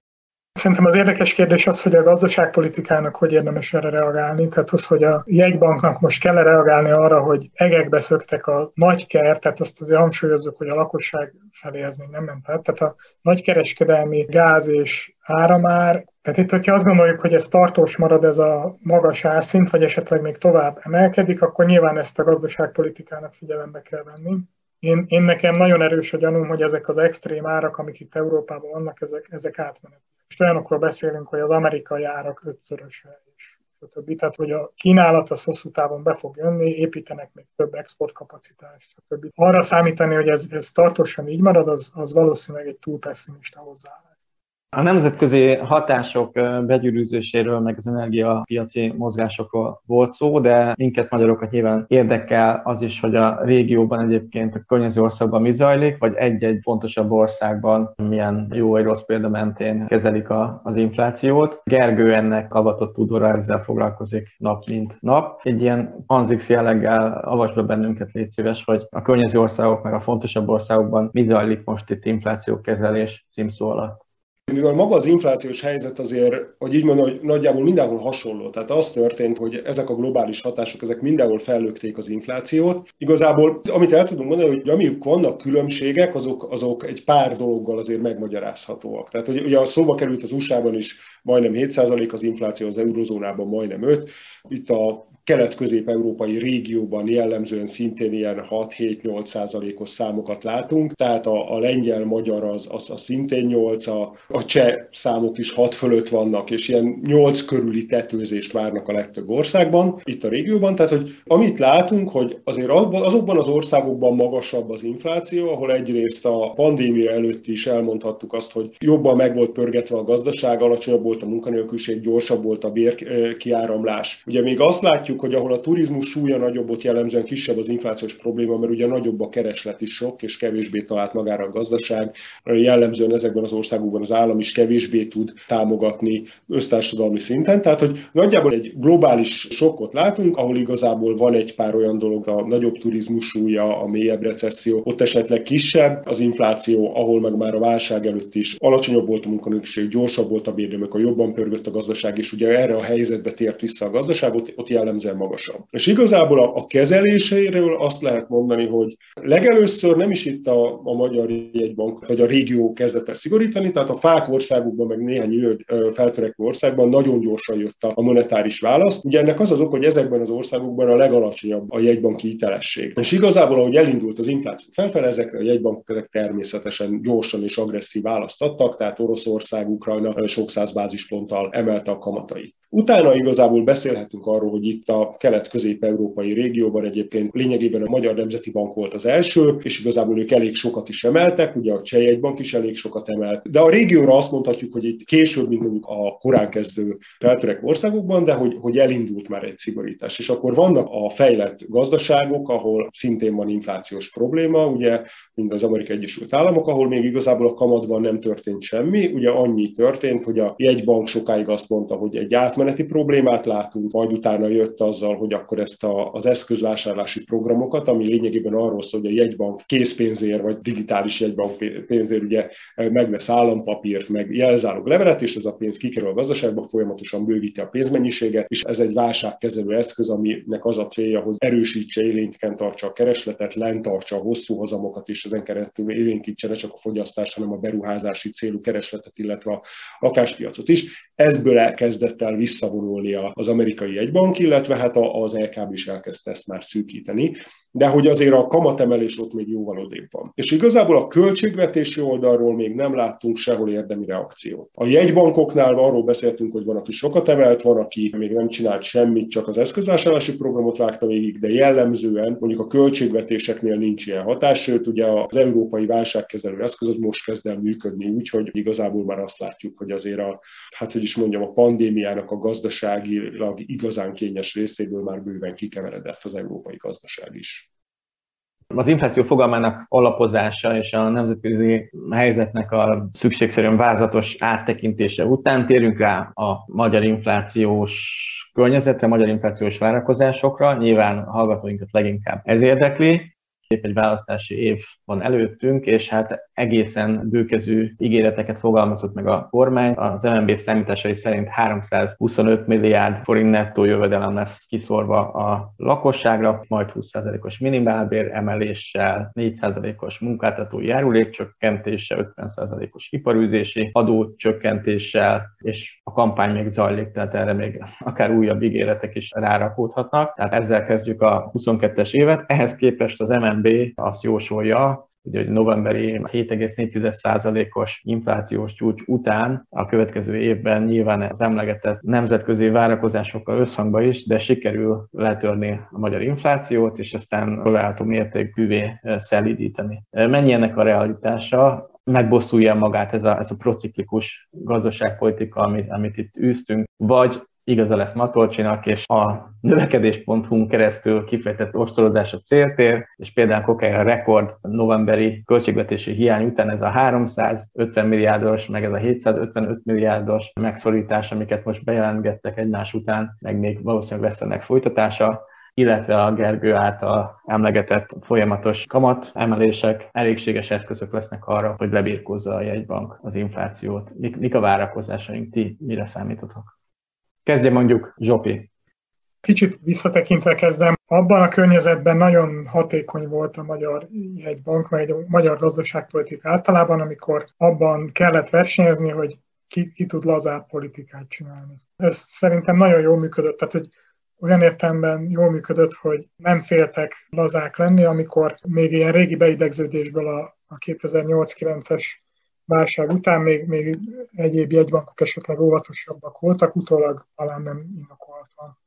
Szerintem az érdekes kérdés az, hogy a gazdaságpolitikának hogy érdemes erre reagálni. Tehát az, hogy a jegybanknak most kell reagálni arra, hogy egekbe szöktek a nagy kert, tehát azt azért hangsúlyozzuk, hogy a lakosság felé ez még nem ment át. Tehát a nagy kereskedelmi gáz és áramár, tehát itt, hogyha azt gondoljuk, hogy ez tartós marad ez a magas árszint, vagy esetleg még tovább emelkedik, akkor nyilván ezt a gazdaságpolitikának figyelembe kell venni. Én, én nekem nagyon erős a gyanúm, hogy ezek az extrém árak, amik itt Európában vannak, ezek, ezek átmenet. És olyanokról beszélünk, hogy az amerikai árak ötszöröse és stb. Tehát, hogy a kínálat az hosszú távon be fog jönni, építenek még több exportkapacitást, stb. Arra számítani, hogy ez, ez tartósan így marad, az, az valószínűleg egy túl pessimista hozzáállás. A nemzetközi hatások begyűrűzéséről, meg az energiapiaci mozgásokról volt szó, de minket magyarokat nyilván érdekel az is, hogy a régióban egyébként a környező országban mi zajlik, vagy egy-egy fontosabb országban milyen jó vagy rossz példa mentén kezelik a, az inflációt. Gergő ennek avatott tudóra ezzel foglalkozik nap mint nap. Egy ilyen panzix jelleggel avasd be bennünket, légy szíves, hogy a környező országok meg a fontosabb országokban mi zajlik most itt inflációkezelés címszó alatt. Mivel maga az inflációs helyzet azért, hogy így mondom, hogy nagyjából mindenhol hasonló. Tehát az történt, hogy ezek a globális hatások, ezek mindenhol fellökték az inflációt. Igazából, amit el tudunk mondani, hogy amik vannak különbségek, azok, azok egy pár dologgal azért megmagyarázhatóak. Tehát, hogy ugye a szóba került az USA-ban is majdnem 7% az infláció, az eurozónában majdnem 5. Itt a kelet-közép-európai régióban jellemzően szintén ilyen 6-7-8 százalékos számokat látunk, tehát a, a lengyel-magyar az, az, az szintén 8, a, a cseh számok is 6 fölött vannak, és ilyen 8 körüli tetőzést várnak a legtöbb országban, itt a régióban, tehát hogy amit látunk, hogy azért azokban az országokban magasabb az infláció, ahol egyrészt a pandémia előtt is elmondhattuk azt, hogy jobban meg volt pörgetve a gazdaság, alacsonyabb volt a munkanélküliség, gyorsabb volt a bérkiáramlás. Ugye még azt látjuk, látjuk, hogy ahol a turizmus súlya nagyobb, ott jellemzően kisebb az inflációs probléma, mert ugye nagyobb a is sok, és kevésbé talált magára a gazdaság. Jellemzően ezekben az országokban az állam is kevésbé tud támogatni össztársadalmi szinten. Tehát, hogy nagyjából egy globális sokkot látunk, ahol igazából van egy pár olyan dolog, a nagyobb turizmus súlya, a mélyebb recesszió, ott esetleg kisebb az infláció, ahol meg már a válság előtt is alacsonyabb volt a munkanőség, gyorsabb volt a bérnömök, a jobban pörgött a gazdaság, és ugye erre a helyzetbe tért vissza a gazdaság, ott, ott jellemzően jellemzően magasabb. És igazából a, a kezeléséről azt lehet mondani, hogy legelőször nem is itt a, a Magyar Jegybank, vagy a régió kezdett el szigorítani, tehát a fák országokban, meg néhány feltörekvő országban nagyon gyorsan jött a monetáris válasz. Ugye ennek az az ok, hogy ezekben az országokban a legalacsonyabb a jegybanki hitelesség. És igazából, ahogy elindult az infláció felfelé, ezek a jegybankok ezek természetesen gyorsan és agresszív választ adtak, tehát Oroszország, Ukrajna sok száz bázisponttal emelte a kamatait. Utána igazából beszélhetünk arról, hogy itt a kelet-közép-európai régióban egyébként lényegében a Magyar Nemzeti Bank volt az első, és igazából ők elég sokat is emeltek, ugye a Cseh Bank is elég sokat emelt. De a régióra azt mondhatjuk, hogy itt később, mint mondjuk a korán kezdő feltörekvő országokban, de hogy, hogy elindult már egy szigorítás. És akkor vannak a fejlett gazdaságok, ahol szintén van inflációs probléma, ugye, mint az Amerikai Egyesült Államok, ahol még igazából a kamatban nem történt semmi. Ugye annyi történt, hogy a jegybank sokáig azt mondta, hogy egy átmeneti problémát látunk, majd utána jött azzal, hogy akkor ezt a, az eszközvásárlási programokat, ami lényegében arról szól, hogy a jegybank készpénzér, vagy digitális jegybank pénzér ugye megvesz állampapírt, meg jelzálog levelet, és ez a pénz kikerül a gazdaságba, folyamatosan bővíti a pénzmennyiséget, és ez egy válságkezelő eszköz, aminek az a célja, hogy erősítse, élénken tartsa a keresletet, lent tartsa a hosszú hozamokat, és ezen keresztül élénkítse ne csak a fogyasztást, hanem a beruházási célú keresletet, illetve a lakáspiacot is. Ezből elkezdett el visszavonulni az amerikai jegybank, illetve illetve hát az LKB is elkezdte ezt már szűkíteni de hogy azért a kamatemelés ott még jóval odébb van. És igazából a költségvetési oldalról még nem láttunk sehol érdemi reakciót. A jegybankoknál arról beszéltünk, hogy van, aki sokat emelt, van, aki még nem csinált semmit, csak az eszközvásárlási programot vágta végig, de jellemzően mondjuk a költségvetéseknél nincs ilyen hatás, sőt ugye az európai válságkezelő eszköz az most kezd el működni úgy, hogy igazából már azt látjuk, hogy azért a, hát hogy is mondjam, a pandémiának a gazdaságilag igazán kényes részéből már bőven kikeveredett az európai gazdaság is. Az infláció fogalmának alapozása és a nemzetközi helyzetnek a szükségszerűen vázatos áttekintése után térünk rá a magyar inflációs környezetre, magyar inflációs várakozásokra. Nyilván a hallgatóinkat leginkább ez érdekli épp egy választási év van előttünk, és hát egészen bőkezű ígéreteket fogalmazott meg a kormány. Az MNB számításai szerint 325 milliárd forint nettó jövedelem lesz kiszorva a lakosságra, majd 20%-os minimálbér emeléssel, 4%-os munkáltatói járulékcsökkentéssel, 50%-os iparűzési adócsökkentéssel, és a kampány még zajlik, tehát erre még akár újabb ígéretek is rárakódhatnak. Tehát ezzel kezdjük a 22-es évet. Ehhez képest az MNB MNB azt jósolja, ugye, hogy novemberi 7,4%-os inflációs csúcs után a következő évben nyilván az emlegetett nemzetközi várakozásokkal összhangba is, de sikerül letörni a magyar inflációt, és aztán található mértékűvé szelídíteni. Mennyi ennek a realitása? megbosszulja magát ez a, ez a prociklikus gazdaságpolitika, amit, amit itt űztünk, vagy igaza lesz Matolcsinak, és a növekedés.hu keresztül kifejtett ostorozás a céltér, és például a rekord novemberi költségvetési hiány után ez a 350 milliárdos, meg ez a 755 milliárdos megszorítás, amiket most bejelentgettek egymás után, meg még valószínűleg lesz ennek folytatása, illetve a Gergő által emlegetett folyamatos kamat emelések elégséges eszközök lesznek arra, hogy lebírkozza a jegybank az inflációt. Mik, mik a várakozásaink? Ti mire számítotok? Kezdje mondjuk Zsopi. Kicsit visszatekintve kezdem. Abban a környezetben nagyon hatékony volt a Magyar Jegybank, vagy a magyar gazdaságpolitika általában, amikor abban kellett versenyezni, hogy ki, ki tud lazább politikát csinálni. Ez szerintem nagyon jól működött, tehát hogy olyan értelemben jól működött, hogy nem féltek lazák lenni, amikor még ilyen régi beidegződésből a, a 2008-9-es válság után még, még egyéb jegybankok esetleg óvatosabbak voltak, utólag talán nem indokoltan.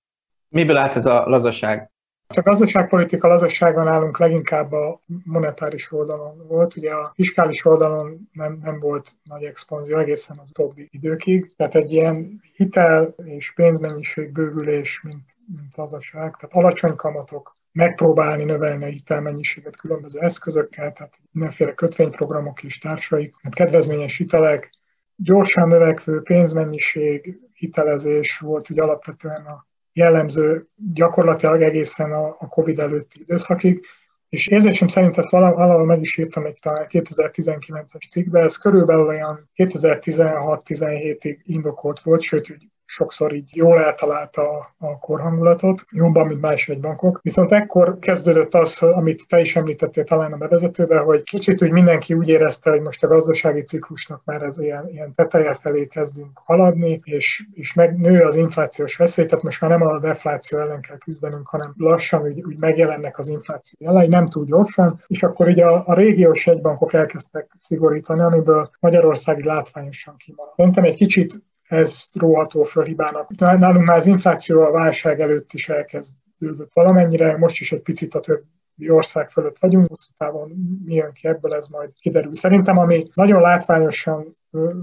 Miből állt ez a lazaság? A gazdaságpolitika lazassága nálunk leginkább a monetáris oldalon volt. Ugye a fiskális oldalon nem, nem volt nagy expanzió egészen az utóbbi időkig. Tehát egy ilyen hitel és pénzmennyiség bővülés, mint, mint lazaság, tehát alacsony kamatok, megpróbálni növelni a hitelmennyiséget különböző eszközökkel, tehát mindenféle kötvényprogramok és társaik, hát kedvezményes hitelek, gyorsan növekvő pénzmennyiség, hitelezés volt ugye alapvetően a jellemző gyakorlatilag egészen a, a COVID előtti időszakig, és érzésem szerint ezt valahol meg is írtam egy talán 2019-es cikkbe, ez körülbelül olyan 2016-17-ig indokolt volt, sőt, sokszor így jól eltalálta a, a korhangulatot, jobban, mint más bankok. Viszont ekkor kezdődött az, amit te is említettél talán a bevezetőben, hogy kicsit úgy mindenki úgy érezte, hogy most a gazdasági ciklusnak már ez ilyen, ilyen teteje felé kezdünk haladni, és, és megnő az inflációs veszély, tehát most már nem a defláció ellen kell küzdenünk, hanem lassan úgy, úgy megjelennek az infláció jelei, nem túl gyorsan, és akkor ugye a, a régiós egybankok elkezdtek szigorítani, amiből Magyarország látványosan kimaradt. Szerintem egy kicsit ez róható föl hibának. Nálunk már az infláció a válság előtt is elkezdődött valamennyire, most is egy picit a többi ország fölött vagyunk, hosszú távon mi jön ki ebből, ez majd kiderül. Szerintem, ami nagyon látványosan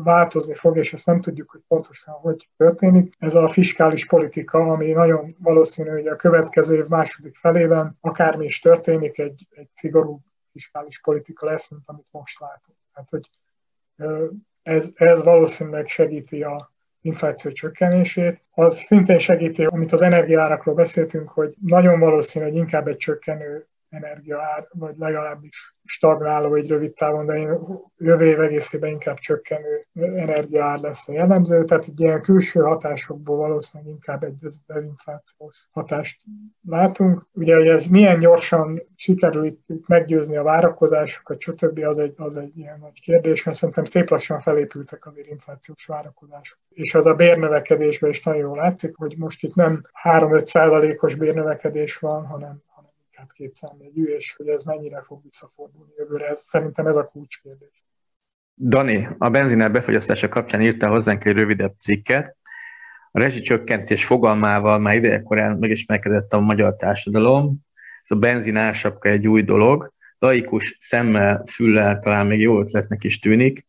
változni fog, és ezt nem tudjuk, hogy pontosan hogy történik. Ez a fiskális politika, ami nagyon valószínű, hogy a következő év második felében akármi is történik, egy, egy szigorú fiskális politika lesz, mint amit most látunk. Tehát, hogy ez, ez valószínűleg segíti a, infláció csökkenését. Az szintén segíti, amit az energiárakról beszéltünk, hogy nagyon valószínű, hogy inkább egy csökkenő energiaár, vagy legalábbis stagnáló egy rövid távon, de jövő év egészében inkább csökkenő energiaár lesz a jellemző, tehát egy ilyen külső hatásokból valószínűleg inkább egy dezinflációs hatást látunk. Ugye, hogy ez milyen gyorsan sikerül itt meggyőzni a várakozásokat, stb. az egy, az egy ilyen nagy kérdés, mert szerintem szép lassan felépültek azért inflációs várakozások. És az a bérnövekedésben is nagyon jól látszik, hogy most itt nem 3-5 százalékos bérnövekedés van, hanem inkább két számjegyű, és hogy ez mennyire fog visszafordulni jövőre. Ez, szerintem ez a kulcskérdés. Dani, a benzinár befogyasztása kapcsán írta hozzánk egy rövidebb cikket. A rezsicsökkentés fogalmával már idejekorán megismerkedett a magyar társadalom. Ez a benzin ársapka egy új dolog. Laikus szemmel, füllel talán még jó ötletnek is tűnik.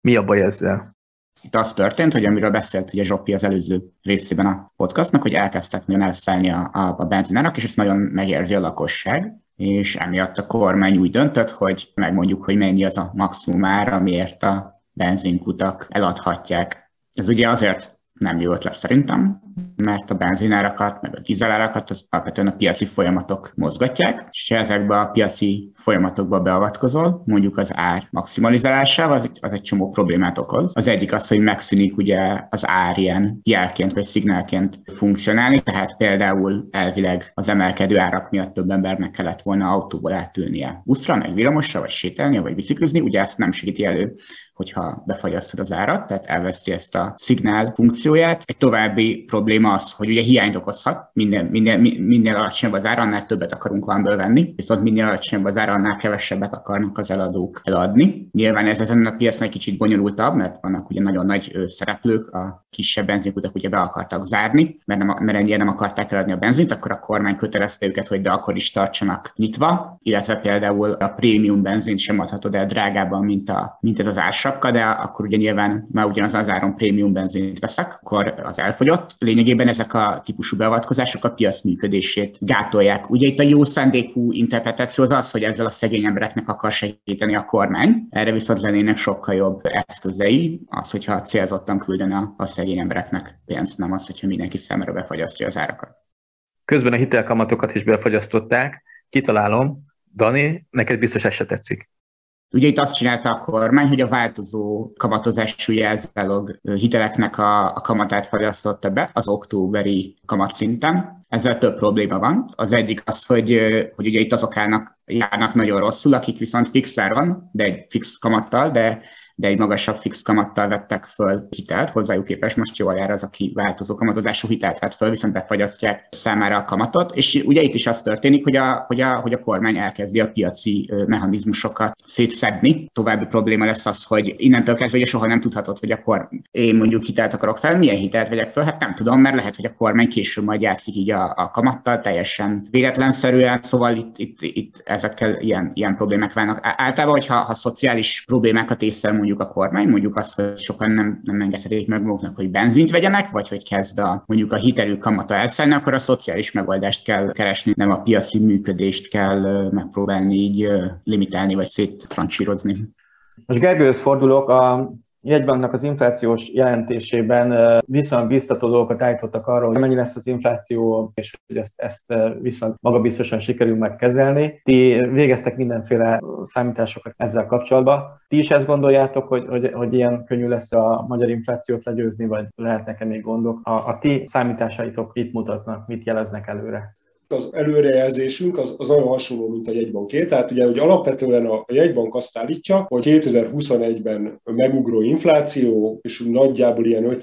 Mi a baj ezzel? Itt az történt, hogy amiről beszélt ugye Zsoppi az előző részében a podcastnak, hogy elkezdtek nagyon elszállni a, a, a benzinárak, és ezt nagyon megérzi a lakosság, és emiatt a kormány úgy döntött, hogy megmondjuk, hogy mennyi az a maximum ár, amiért a benzinkutak eladhatják. Ez ugye azért nem jó ötlet szerintem, mert a benzinárakat, meg a dízelárakat az alapvetően a piaci folyamatok mozgatják, és ha ezekbe a piaci folyamatokba beavatkozol, mondjuk az ár maximalizálásával, az, az egy csomó problémát okoz. Az egyik az, hogy megszűnik ugye az ár ilyen jelként vagy szignálként funkcionálni, tehát például elvileg az emelkedő árak miatt több embernek kellett volna autóból átülnie buszra, meg villamosra, vagy sétálni, vagy biciklizni, ugye ezt nem segíti elő hogyha befagyasztod az árat, tehát elveszti ezt a szignál funkcióját. Egy további probléma az, hogy ugye hiányt okozhat, minden, minden, minél alacsonyabb az ára, annál többet akarunk valamiből venni, viszont minél alacsonyabb az ára, annál kevesebbet akarnak az eladók eladni. Nyilván ez ezen a piacon egy kicsit bonyolultabb, mert vannak ugye nagyon nagy szereplők, a kisebb benzinkutak ugye be akartak zárni, mert, nem, mert ennyire nem akarták eladni a benzint, akkor a kormány kötelezte őket, hogy de akkor is tartsanak nyitva, illetve például a prémium benzint sem adhatod el drágában, mint, a, mint ez az ársapka, de akkor ugye nyilván már ugyanaz az áron prémium benzint veszek, akkor az elfogyott. Lényegében ezek a típusú beavatkozások a piac működését gátolják. Ugye itt a jó szándékú interpretáció az az, hogy ezzel a szegény embereknek akar segíteni a kormány, erre viszont lennének sokkal jobb eszközei, az, hogyha célzottan küldene a, a szegény embereknek pénzt, nem az, hogyha mindenki számára befagyasztja az árakat. Közben a hitelkamatokat is befagyasztották. Kitalálom, Dani, neked biztos ez se tetszik. Ugye itt azt csinálta a kormány, hogy a változó kamatozású jelzálog hiteleknek a, a kamatát fagyasztotta be az októberi kamatszinten. Ezzel több probléma van. Az egyik az, hogy, hogy ugye itt azok állnak, járnak nagyon rosszul, akik viszont van, de egy fix kamattal, de de egy magasabb fix kamattal vettek föl hitelt, hozzájuk képest most jól jár az, aki változó kamatozású hitelt vett föl, viszont befagyasztják számára a kamatot, és ugye itt is az történik, hogy a, hogy a, hogy a kormány elkezdi a piaci mechanizmusokat szétszedni. További probléma lesz az, hogy innentől kezdve soha nem tudhatod, hogy akkor én mondjuk hitelt akarok fel, milyen hitelt vegyek föl, hát nem tudom, mert lehet, hogy a kormány később majd játszik így a, a kamattal, teljesen véletlenszerűen, szóval itt, itt, itt ezekkel ilyen, ilyen problémák vannak. Általában, hogyha ha szociális problémákat észre mondjuk a kormány, mondjuk azt, hogy sokan nem, nem engedhetik meg maguknak, hogy benzint vegyenek, vagy hogy kezd a, mondjuk a hitelük kamata elszállni, akkor a szociális megoldást kell keresni, nem a piaci működést kell megpróbálni így limitálni, vagy széttrancsírozni. Most Gergőhöz fordulok, a jegybanknak az inflációs jelentésében viszonylag biztató dolgokat állítottak arról, hogy mennyi lesz az infláció, és hogy ezt, ezt viszont magabiztosan sikerül megkezelni. Ti végeztek mindenféle számításokat ezzel kapcsolatban. Ti is ezt gondoljátok, hogy, hogy, hogy ilyen könnyű lesz a magyar inflációt legyőzni, vagy lehetnek-e még gondok? A, a ti számításaitok mit mutatnak, mit jeleznek előre? Az előrejelzésünk az, az nagyon hasonló, mint a jegybanké. Tehát ugye, hogy alapvetően a, jegybank azt állítja, hogy 2021-ben megugró infláció, és nagyjából ilyen 5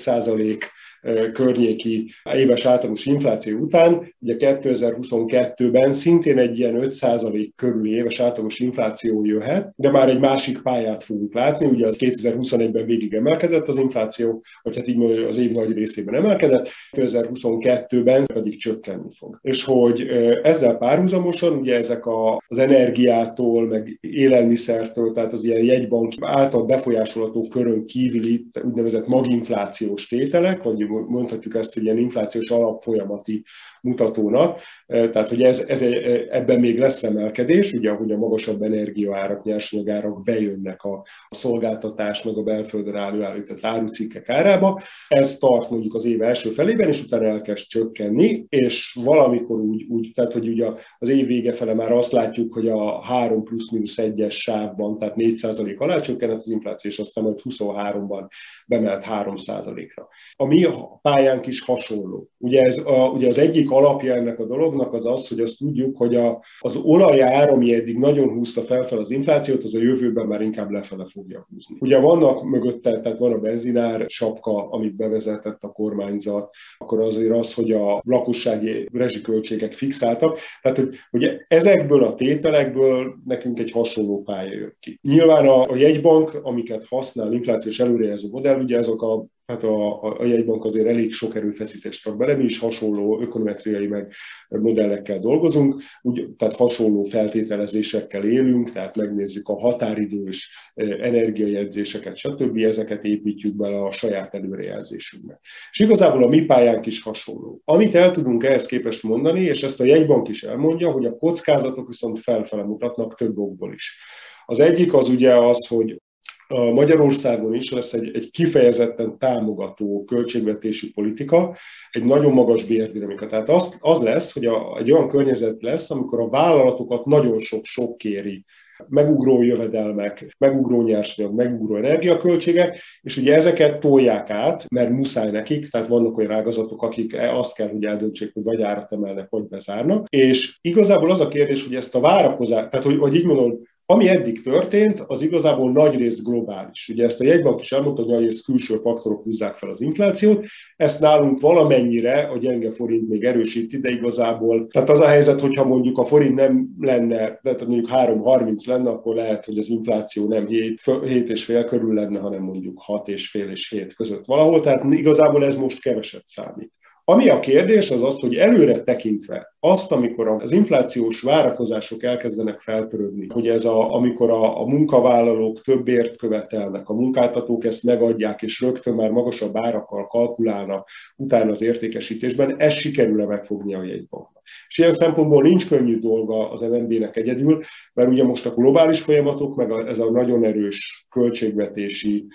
környéki éves átlagos infláció után, ugye 2022-ben szintén egy ilyen 5% körüli éves átlagos infláció jöhet, de már egy másik pályát fogunk látni, ugye az 2021-ben végig emelkedett az infláció, vagy hát így az év nagy részében emelkedett, 2022-ben pedig csökkenni fog. És hogy ezzel párhuzamosan ugye ezek a, az energiától, meg élelmiszertől, tehát az ilyen jegybank által befolyásolható körön kívüli úgynevezett maginflációs tételek, vagy mondhatjuk ezt, hogy ilyen inflációs alapfolyamati mutatónak, tehát hogy ez, ez, ebben még lesz emelkedés, ugye ahogy a magasabb energiaárak, nyersanyagárak bejönnek a, a szolgáltatás, meg a belföldön álló állított árucikkek árába, ez tart mondjuk az év első felében, és utána elkezd csökkenni, és valamikor úgy, úgy tehát hogy ugye az év vége fele már azt látjuk, hogy a 3 plusz-minusz 1-es sávban, tehát 4% alá csökkenett az infláció, és aztán majd 23-ban bemelt 3%-ra. A mi pályánk is hasonló. Ugye, ez a, ugye az egyik alapja ennek a dolognak az az, hogy azt tudjuk, hogy a, az olajár, ami eddig nagyon húzta felfel az inflációt, az a jövőben már inkább lefele fogja húzni. Ugye vannak mögötte, tehát van a benzinár sapka, amit bevezetett a kormányzat, akkor azért az, hogy a lakossági rezsiköltségek fixáltak, tehát hogy, ezekből a tételekből nekünk egy hasonló pálya jött ki. Nyilván a, a jegybank, amiket használ inflációs előrejelző modell, ugye ezek a hát a, a, a jegybank azért elég sok erőfeszítést rak bele, mi is hasonló ökonometriai meg modellekkel dolgozunk, úgy, tehát hasonló feltételezésekkel élünk, tehát megnézzük a határidős energiajegyzéseket, stb. Ezeket építjük bele a saját előrejelzésünkbe. És igazából a mi pályánk is hasonló. Amit el tudunk ehhez képest mondani, és ezt a jegybank is elmondja, hogy a kockázatok viszont felfele mutatnak több okból is. Az egyik az ugye az, hogy Magyarországon is lesz egy, egy kifejezetten támogató költségvetési politika, egy nagyon magas bérdinamika. Tehát az, az lesz, hogy a, egy olyan környezet lesz, amikor a vállalatokat nagyon sok sok kéri megugró jövedelmek, megugró nyersanyag, megugró energiaköltségek, és ugye ezeket tolják át, mert muszáj nekik, tehát vannak olyan ágazatok, akik azt kell, hogy eldöntsék, hogy vagy árat emelnek, vagy bezárnak. És igazából az a kérdés, hogy ezt a várakozást, tehát hogy, hogy így mondom, ami eddig történt, az igazából nagyrészt globális. Ugye ezt a jegybank is elmondta, hogy nagyrészt külső faktorok húzzák fel az inflációt, ezt nálunk valamennyire a gyenge forint még erősíti, de igazából, tehát az a helyzet, hogyha mondjuk a forint nem lenne, tehát mondjuk 3,30 lenne, akkor lehet, hogy az infláció nem 7, 7 és fél körül lenne, hanem mondjuk 6 és fél és 7 között valahol, tehát igazából ez most keveset számít. Ami a kérdés, az az, hogy előre tekintve azt, amikor az inflációs várakozások elkezdenek felpörögni, hogy ez a, amikor a, a munkavállalók többért követelnek, a munkáltatók ezt megadják, és rögtön már magasabb árakkal kalkulálnak utána az értékesítésben, ez sikerül-e megfogni a jegybanknak. És ilyen szempontból nincs könnyű dolga az MNB-nek egyedül, mert ugye most a globális folyamatok, meg ez a nagyon erős költségvetési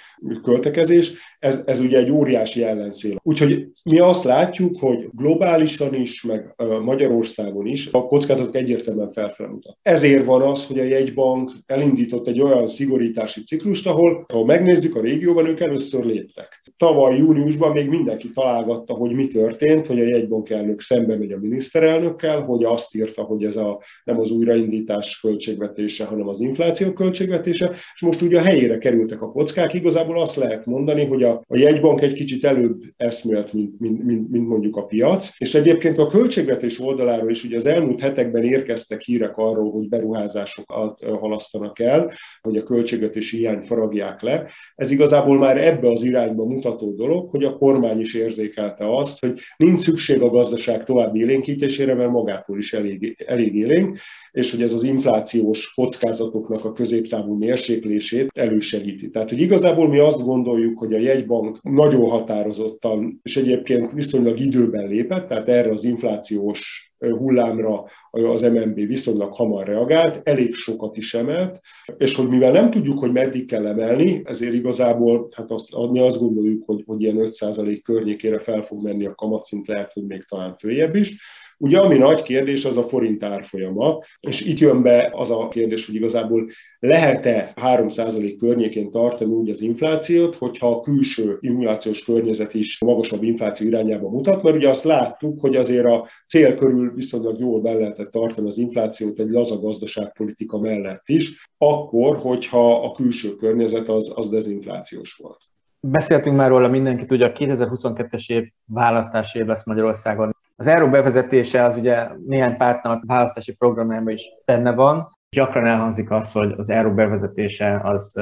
költekezés, ez, ez ugye egy óriási ellenszél. Úgyhogy mi azt látjuk, hogy globálisan is, meg Magyarországon is a kockázatok egyértelműen felfelé. Ezért van az, hogy a jegybank elindított egy olyan szigorítási ciklust, ahol, ha megnézzük a régióban, ők először léptek. Tavaly júniusban még mindenki találgatta, hogy mi történt, hogy a jegybank elnök szembe megy a miniszterelnökkel, hogy azt írta, hogy ez a, nem az újraindítás költségvetése, hanem az infláció költségvetése, és most ugye a helyére kerültek a kockák. Igazából azt lehet mondani, hogy a a, jegybank egy kicsit előbb eszmélt, mint, mint, mint, mint mondjuk a piac. És egyébként a költségvetés oldaláról is ugye az elmúlt hetekben érkeztek hírek arról, hogy beruházásokat halasztanak el, hogy a költségvetési hiányt faragják le. Ez igazából már ebbe az irányba mutató dolog, hogy a kormány is érzékelte azt, hogy nincs szükség a gazdaság további élénkítésére, mert magától is elég, elég élénk, és hogy ez az inflációs kockázatoknak a középtávú mérséklését elősegíti. Tehát, hogy igazából mi azt gondoljuk, hogy a jegybank nagyon határozottan, és egyébként viszonylag időben lépett, tehát erre az inflációs hullámra az MNB viszonylag hamar reagált, elég sokat is emelt, és hogy mivel nem tudjuk, hogy meddig kell emelni, ezért igazából hát azt, mi azt gondoljuk, hogy, hogy ilyen 5% környékére fel fog menni a kamatszint, lehet, hogy még talán följebb is, Ugye ami nagy kérdés, az a forint árfolyama, és itt jön be az a kérdés, hogy igazából lehet-e 3% környékén tartani úgy az inflációt, hogyha a külső inflációs környezet is magasabb infláció irányába mutat, mert ugye azt láttuk, hogy azért a cél körül viszonylag jól be lehetett tartani az inflációt egy laza gazdaságpolitika mellett is, akkor, hogyha a külső környezet az, az dezinflációs volt. Beszéltünk már róla mindenkit, ugye a 2022-es év választási év lesz Magyarországon. Az euró bevezetése az ugye néhány pártnak választási programjában is benne van. Gyakran elhangzik az, hogy az euró bevezetése az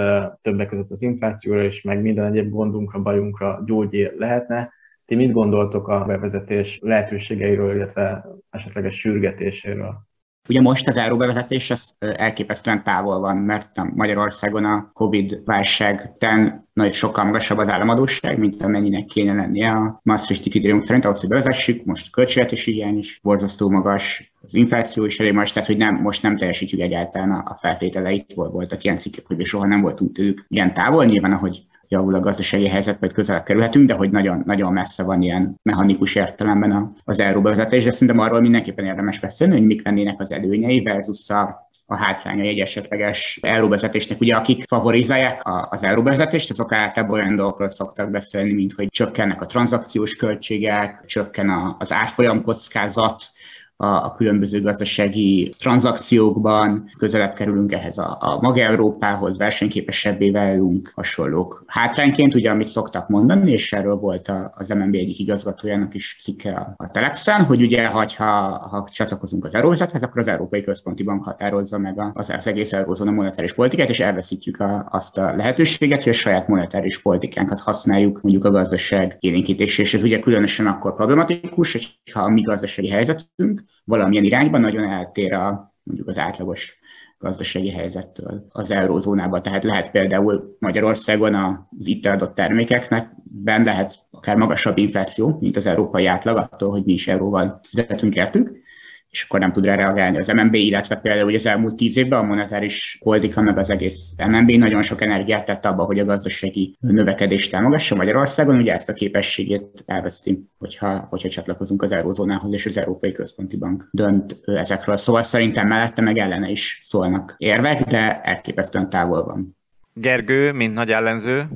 többek között az inflációra és meg minden egyéb gondunkra, bajunkra gyógyír lehetne. Ti mit gondoltok a bevezetés lehetőségeiről, illetve esetleges sürgetéséről? Ugye most az euróbevezetés az elképesztően távol van, mert Magyarországon a Covid válság ten nagy sokkal magasabb az államadóság, mint amennyinek kéne lennie a Maastrichti kritérium szerint, ahhoz, hogy bevezessük, most a költségvetési hiány is borzasztó magas, az infláció is elég magas, tehát hogy nem, most nem teljesítjük egyáltalán a, feltételeit, voltak ilyen cikkek, hogy soha nem voltunk tőlük ilyen távol, nyilván ahogy javul a gazdasági helyzet, vagy közel kerülhetünk, de hogy nagyon, nagyon messze van ilyen mechanikus értelemben az euróbevezetés, de szerintem arról mindenképpen érdemes beszélni, hogy mik lennének az előnyei versus a a hátránya egy esetleges euróvezetésnek. Ugye akik favorizálják az euróvezetést, azok általában olyan dolgokról szoktak beszélni, mint hogy csökkennek a tranzakciós költségek, csökken az árfolyam kockázat, a, a különböző gazdasági tranzakciókban, közelebb kerülünk ehhez a, a maga Európához, versenyképesebbé válunk, hasonlók. Hátrányként ugye, amit szoktak mondani, és erről volt a, az MNB egyik igazgatójának is cikke a, a Telexen, hogy ugye, ha, ha csatlakozunk az euróvezethez, akkor az Európai Központi Bank határozza meg az, az egész eurózóna monetáris politikát, és elveszítjük a, azt a lehetőséget, hogy a saját monetáris politikánkat használjuk mondjuk a gazdaság élénkítésére, és ez ugye különösen akkor problematikus, hogyha a mi gazdasági helyzetünk valamilyen irányban nagyon eltér a, mondjuk az átlagos gazdasági helyzettől az eurózónában. Tehát lehet például Magyarországon az itt eladott termékeknek benne lehet akár magasabb infláció, mint az európai átlag, attól, hogy mi is euróval fizetünk értünk, és akkor nem tud rá reagálni az MNB, illetve például az elmúlt tíz évben a monetáris politika, meg az egész MNB nagyon sok energiát tett abba, hogy a gazdasági növekedést támogassa Magyarországon, ugye ezt a képességét elveszti, hogyha, hogyha csatlakozunk az eurózónához, és az Európai Központi Bank dönt ezekről. Szóval szerintem mellette meg ellene is szólnak érvek, de elképesztően távol van. Gergő, mint nagy ellenző,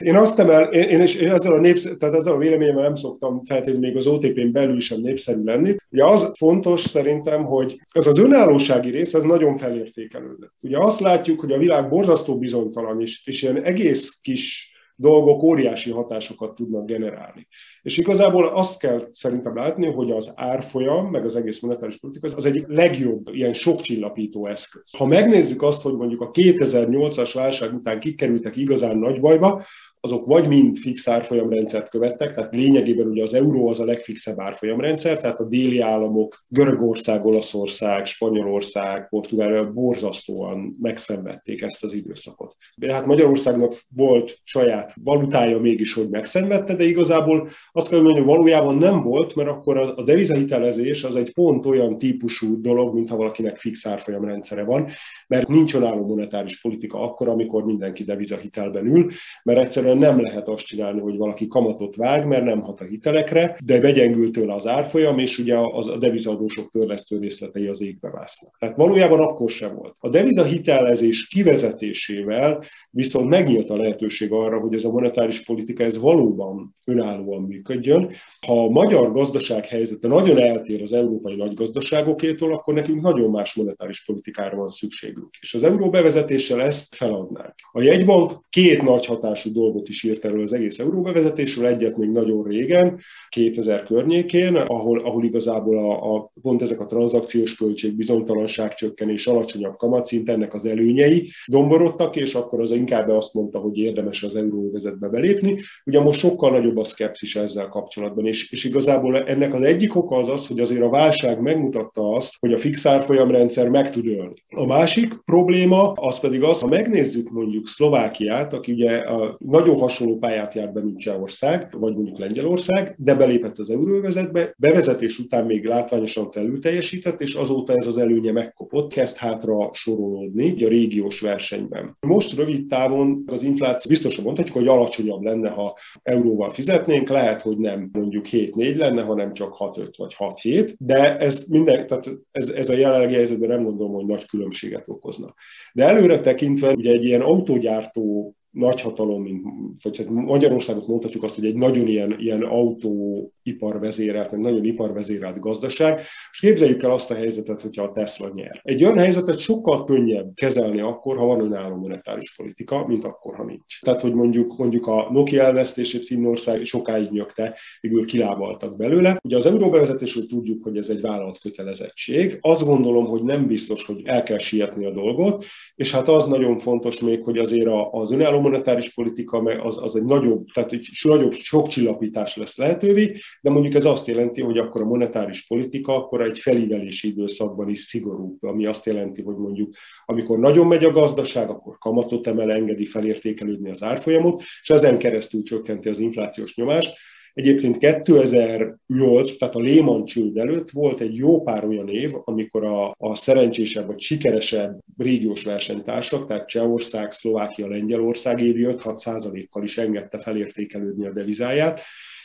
én azt emel, én, én, is, én ezzel, a népsz, tehát ezzel a véleményemmel nem szoktam feltétlenül még az OTP-n belül sem népszerű lenni. Ugye az fontos szerintem, hogy ez az önállósági rész, ez nagyon felértékelődött. Ugye azt látjuk, hogy a világ borzasztó bizonytalan, és, és ilyen egész kis dolgok óriási hatásokat tudnak generálni. És igazából azt kell szerintem látni, hogy az árfolyam, meg az egész monetáris politika az egyik legjobb ilyen sokcsillapító eszköz. Ha megnézzük azt, hogy mondjuk a 2008-as válság után kikerültek igazán nagy bajba, azok vagy mind fix árfolyamrendszert követtek, tehát lényegében ugye az euró az a legfixebb árfolyamrendszer, tehát a déli államok, Görögország, Olaszország, Spanyolország, Portugália borzasztóan megszenvedték ezt az időszakot. De hát Magyarországnak volt saját valutája mégis, hogy megszenvedte, de igazából azt kell mondani, hogy valójában nem volt, mert akkor a devizahitelezés az egy pont olyan típusú dolog, mint ha valakinek fix árfolyamrendszere van, mert nincs önálló monetáris politika akkor, amikor mindenki devizahitelben ül, mert egyszerűen nem lehet azt csinálni, hogy valaki kamatot vág, mert nem hat a hitelekre, de begyengült tőle az árfolyam, és ugye az, a devizadósok törlesztő részletei az égbe másznak. Tehát valójában akkor sem volt. A deviza hitelezés kivezetésével viszont megnyílt a lehetőség arra, hogy ez a monetáris politika ez valóban önállóan működjön. Ha a magyar gazdaság helyzete nagyon eltér az európai nagy gazdaságokétól, akkor nekünk nagyon más monetáris politikára van szükségünk. És az euró bevezetéssel ezt feladnánk. A jegybank két nagy hatású dolgot dolgot is írt erről az egész euróbevezetésről, egyet még nagyon régen, 2000 környékén, ahol, ahol igazából a, a, pont ezek a tranzakciós költség, bizonytalanság csökkenés, alacsonyabb kamatszint, ennek az előnyei domborodtak, és akkor az inkább azt mondta, hogy érdemes az euróvezetbe belépni. Ugye most sokkal nagyobb a szkepszis ezzel kapcsolatban, és, és igazából ennek az egyik oka az az, hogy azért a válság megmutatta azt, hogy a fix árfolyamrendszer meg tud ölni. A másik probléma az pedig az, ha megnézzük mondjuk Szlovákiát, aki ugye a nagyon hasonló pályát járt be, mint Csehország, vagy mondjuk Lengyelország, de belépett az euróvezetbe, bevezetés után még látványosan felül teljesített, és azóta ez az előnye megkopott, kezd hátra sorolódni a régiós versenyben. Most rövid távon az infláció biztosan mondhatjuk, hogy alacsonyabb lenne, ha euróval fizetnénk, lehet, hogy nem mondjuk 7-4 lenne, hanem csak 6-5 vagy 6-7, de ez, minden, tehát ez, ez a jelenlegi helyzetben nem gondolom, hogy nagy különbséget okozna. De előre tekintve ugye egy ilyen autógyártó nagyhatalom, mint, vagy hát Magyarországot mondhatjuk azt, hogy egy nagyon ilyen, ilyen autóiparvezérelt, meg nagyon iparvezérelt gazdaság, és képzeljük el azt a helyzetet, hogyha a Tesla nyer. Egy olyan helyzetet sokkal könnyebb kezelni akkor, ha van önálló monetáris politika, mint akkor, ha nincs. Tehát, hogy mondjuk, mondjuk a Nokia elvesztését Finnország sokáig nyögte, végül kilábaltak belőle. Ugye az euróbevezetésről tudjuk, hogy ez egy vállalat kötelezettség. Azt gondolom, hogy nem biztos, hogy el kell sietni a dolgot, és hát az nagyon fontos még, hogy azért az önálló monetáris politika az, az egy nagyobb, tehát egy nagyobb sok csillapítás lesz lehetővé, de mondjuk ez azt jelenti, hogy akkor a monetáris politika akkor egy felívelési időszakban is szigorú, ami azt jelenti, hogy mondjuk amikor nagyon megy a gazdaság, akkor kamatot emel, engedi felértékelődni az árfolyamot, és ezen keresztül csökkenti az inflációs nyomást. Egyébként 2008, tehát a Lehman csőd előtt volt egy jó pár olyan év, amikor a, a szerencsésebb vagy sikeresebb régiós versenytársak, tehát Csehország, Szlovákia, Lengyelország évi 5-6 kal is engedte felértékelődni a devizáját,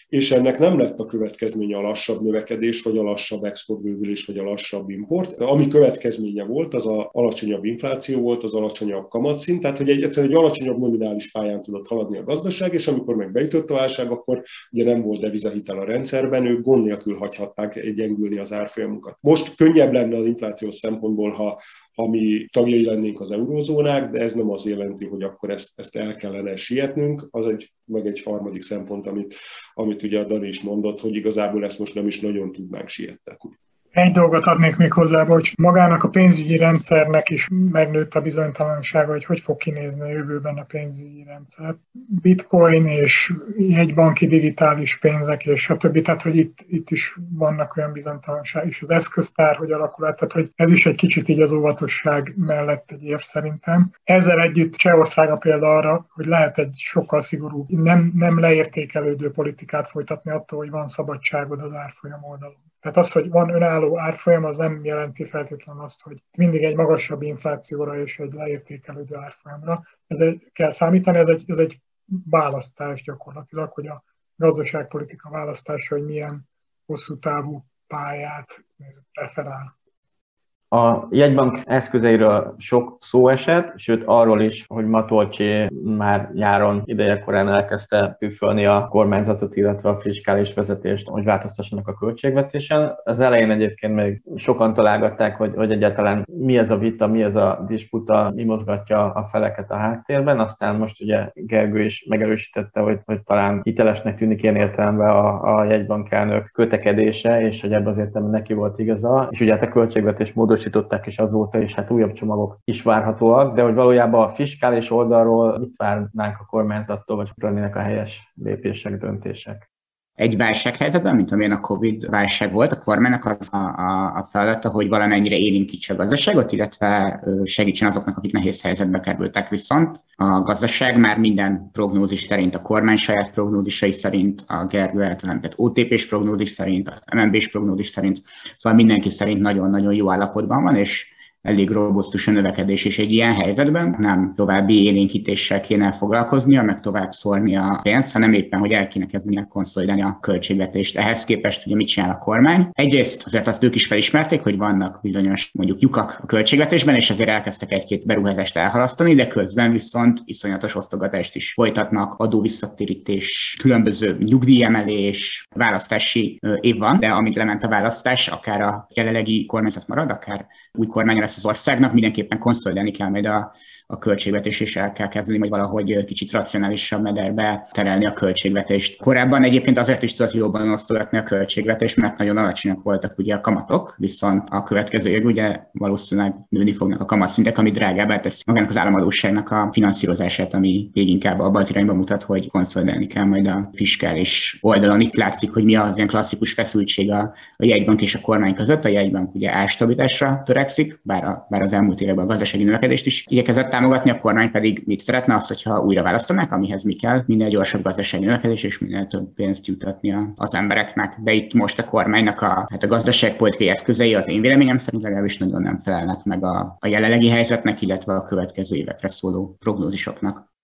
és ennek nem lett a következménye a lassabb növekedés, vagy a lassabb exportbővülés, vagy a lassabb import. Ami következménye volt, az a alacsonyabb infláció volt, az alacsonyabb kamatszint, tehát hogy egy, egyszerűen egy alacsonyabb nominális pályán tudott haladni a gazdaság, és amikor meg beütött a válság, akkor ugye nem volt devizahitel a rendszerben, ők gond nélkül hagyhatták gyengülni az árfolyamukat. Most könnyebb lenne az inflációs szempontból, ha ha mi tagjai lennénk az eurózónák, de ez nem az jelenti, hogy akkor ezt, ezt el kellene sietnünk. Az egy, meg egy harmadik szempont, amit, amit ugye a Dani is mondott, hogy igazából ezt most nem is nagyon tudnánk siettetni. Egy dolgot adnék még hozzá, hogy magának a pénzügyi rendszernek is megnőtt a bizonytalansága, hogy hogy fog kinézni a jövőben a pénzügyi rendszer. Bitcoin és jegybanki digitális pénzek és stb. Tehát, hogy itt, itt is vannak olyan bizonytalanság, és az eszköztár, hogy alakul át, tehát, hogy ez is egy kicsit így az óvatosság mellett egy ér szerintem. Ezzel együtt Csehország a példa arra, hogy lehet egy sokkal szigorúbb, nem, nem leértékelődő politikát folytatni attól, hogy van szabadságod az árfolyam oldalon. Tehát az, hogy van önálló árfolyam, az nem jelenti feltétlenül azt, hogy mindig egy magasabb inflációra és egy leértékelődő árfolyamra. Ez egy, kell számítani, ez egy, ez egy választás gyakorlatilag, hogy a gazdaságpolitika választása, hogy milyen hosszú távú pályát preferál. A jegybank eszközeiről sok szó esett, sőt arról is, hogy Matolcsi már nyáron idejekorán elkezdte püfölni a kormányzatot, illetve a fiskális vezetést, hogy változtassanak a költségvetésen. Az elején egyébként még sokan találgatták, hogy, hogy egyáltalán mi ez a vita, mi ez a disputa, mi mozgatja a feleket a háttérben, aztán most ugye Gergő is megerősítette, hogy, hogy talán hitelesnek tűnik ilyen értelemben a, a jegybankelnök kötekedése, és hogy ebben az értelemben neki volt igaza, és ugye hát a költségvetés módos módosították is azóta, és hát újabb csomagok is várhatóak, de hogy valójában a fiskális oldalról mit várnánk a kormányzattól, vagy lennének a helyes lépések, döntések? Egy válsághelyzetben, mint amilyen a Covid válság volt, a kormánynak az a, a, a feladata, hogy valamennyire élénkítse a gazdaságot, illetve segítsen azoknak, akik nehéz helyzetbe kerültek. Viszont a gazdaság már minden prognózis szerint, a kormány saját prognózisai szerint, a Gergő elteremtett OTP-s prognózis szerint, az MNB-s prognózis szerint, szóval mindenki szerint nagyon-nagyon jó állapotban van, és elég robusztus a növekedés, és egy ilyen helyzetben nem további élénkítéssel kéne foglalkoznia, meg tovább szórni a pénzt, hanem éppen, hogy el kéne kezdeni konszolidálni a költségvetést. Ehhez képest ugye mit csinál a kormány? Egyrészt azért azt ők is felismerték, hogy vannak bizonyos mondjuk lyukak a költségvetésben, és ezért elkezdtek egy-két beruházást elhalasztani, de közben viszont iszonyatos osztogatást is folytatnak, adóvisszatérítés, különböző nyugdíjemelés, választási év van, de amit lement a választás, akár a jelenlegi kormányzat marad, akár új kormány lesz az országnak, mindenképpen konszolidálni kell majd a, a költségvetés, és el kell kezdeni, hogy valahogy kicsit racionálisabb mederbe terelni a költségvetést. Korábban egyébként azért is tudott jobban osztogatni a költségvetést, mert nagyon alacsonyak voltak ugye a kamatok, viszont a következő év ugye valószínűleg nőni fognak a kamatszintek, ami drágábbá teszi magának az államadóságnak a finanszírozását, ami még inkább abban az irányba mutat, hogy konszolidálni kell majd a fiskális oldalon. Itt látszik, hogy mi az ilyen klasszikus feszültség a, a jegybank és a kormány között. A jegybank ugye árstabilitásra törekszik, bár, a, bár az elmúlt években a gazdasági növekedést is igyekezett támogatni, a kormány pedig mit szeretne azt, hogyha újra választanák, amihez mi kell, minél gyorsabb gazdasági növekedés és minél több pénzt jutatni az embereknek. De itt most a kormánynak a, hát a gazdaságpolitikai eszközei az én véleményem szerint legalábbis nagyon nem felelnek meg a, a jelenlegi helyzetnek, illetve a következő évekre szóló prognózisoknak.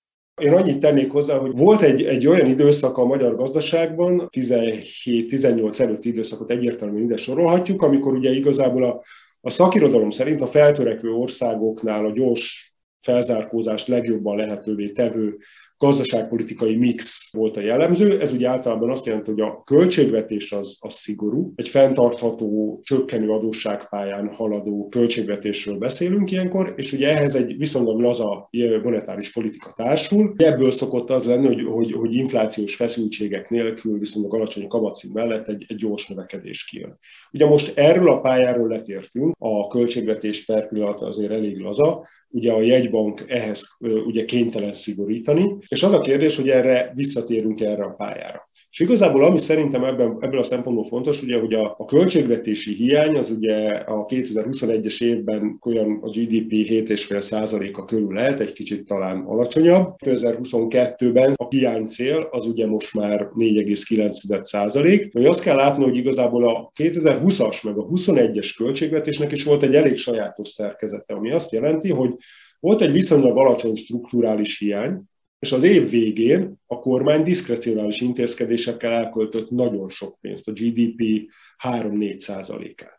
Én annyit tennék hozzá, hogy volt egy, egy olyan időszak a magyar gazdaságban, 17-18 előtti időszakot egyértelműen ide sorolhatjuk, amikor ugye igazából a, a szakirodalom szerint a feltörekvő országoknál a gyors felzárkózást legjobban lehetővé tevő gazdaságpolitikai mix volt a jellemző. Ez ugye általában azt jelenti, hogy a költségvetés az, az szigorú, egy fenntartható, csökkenő adósságpályán haladó költségvetésről beszélünk ilyenkor, és ugye ehhez egy viszonylag laza monetáris politika társul. Ebből szokott az lenni, hogy, hogy, hogy inflációs feszültségek nélkül, viszonylag alacsony kamatszint mellett egy, egy gyors növekedés kijön. Ugye most erről a pályáról letértünk, a költségvetés per pillanat azért elég laza, ugye a jegybank ehhez ugye kénytelen szigorítani, és az a kérdés, hogy erre visszatérünk erre a pályára. És igazából ami szerintem ebben, ebből a szempontból fontos, ugye, hogy a, a költségvetési hiány az ugye a 2021-es évben olyan a GDP 7,5%-a körül lehet, egy kicsit talán alacsonyabb. 2022-ben a hiány cél az ugye most már 4,9%. Hogy azt kell látni, hogy igazából a 2020-as meg a 21-es költségvetésnek is volt egy elég sajátos szerkezete, ami azt jelenti, hogy volt egy viszonylag alacsony strukturális hiány, és az év végén a kormány diszkrecionális intézkedésekkel elköltött nagyon sok pénzt, a GDP 3-4 százalékát.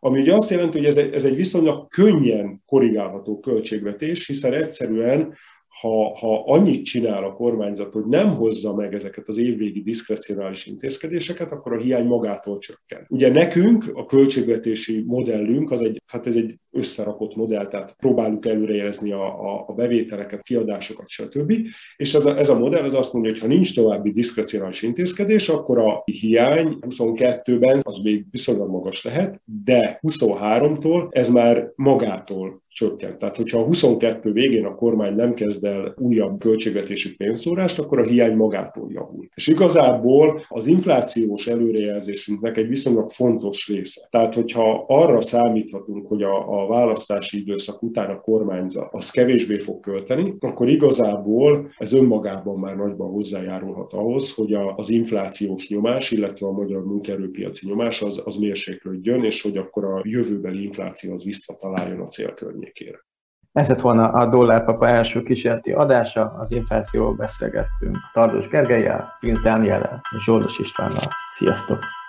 Ami ugye azt jelenti, hogy ez egy, ez egy viszonylag könnyen korrigálható költségvetés, hiszen egyszerűen ha, ha annyit csinál a kormányzat, hogy nem hozza meg ezeket az évvégi diszkrecionális intézkedéseket, akkor a hiány magától csökken. Ugye nekünk a költségvetési modellünk az egy, hát ez egy összerakott modell, tehát próbáljuk előrejelezni a, a, a bevételeket, kiadásokat, stb. És ez a, ez a modell az azt mondja, hogy ha nincs további diszkrecionális intézkedés, akkor a hiány 22-ben az még viszonylag magas lehet, de 23-tól ez már magától csökken. Tehát, hogyha a 22 végén a kormány nem kezd el újabb költségvetési pénzszórást, akkor a hiány magától javul. És igazából az inflációs előrejelzésünknek egy viszonylag fontos része. Tehát, hogyha arra számíthatunk, hogy a, a választási időszak után a kormányzat az kevésbé fog költeni, akkor igazából ez önmagában már nagyban hozzájárulhat ahhoz, hogy a, az inflációs nyomás, illetve a magyar munkaerőpiaci nyomás az, az mérséklődjön, és hogy akkor a jövőbeli infláció az visszataláljon a célkörnyékre környékére. Ez lett volna a Dollárpapa első kísérleti adása, az inflációról beszélgettünk Tardos Gergelyel, Pint Dániellel és Zsoldos Istvánnal. Sziasztok!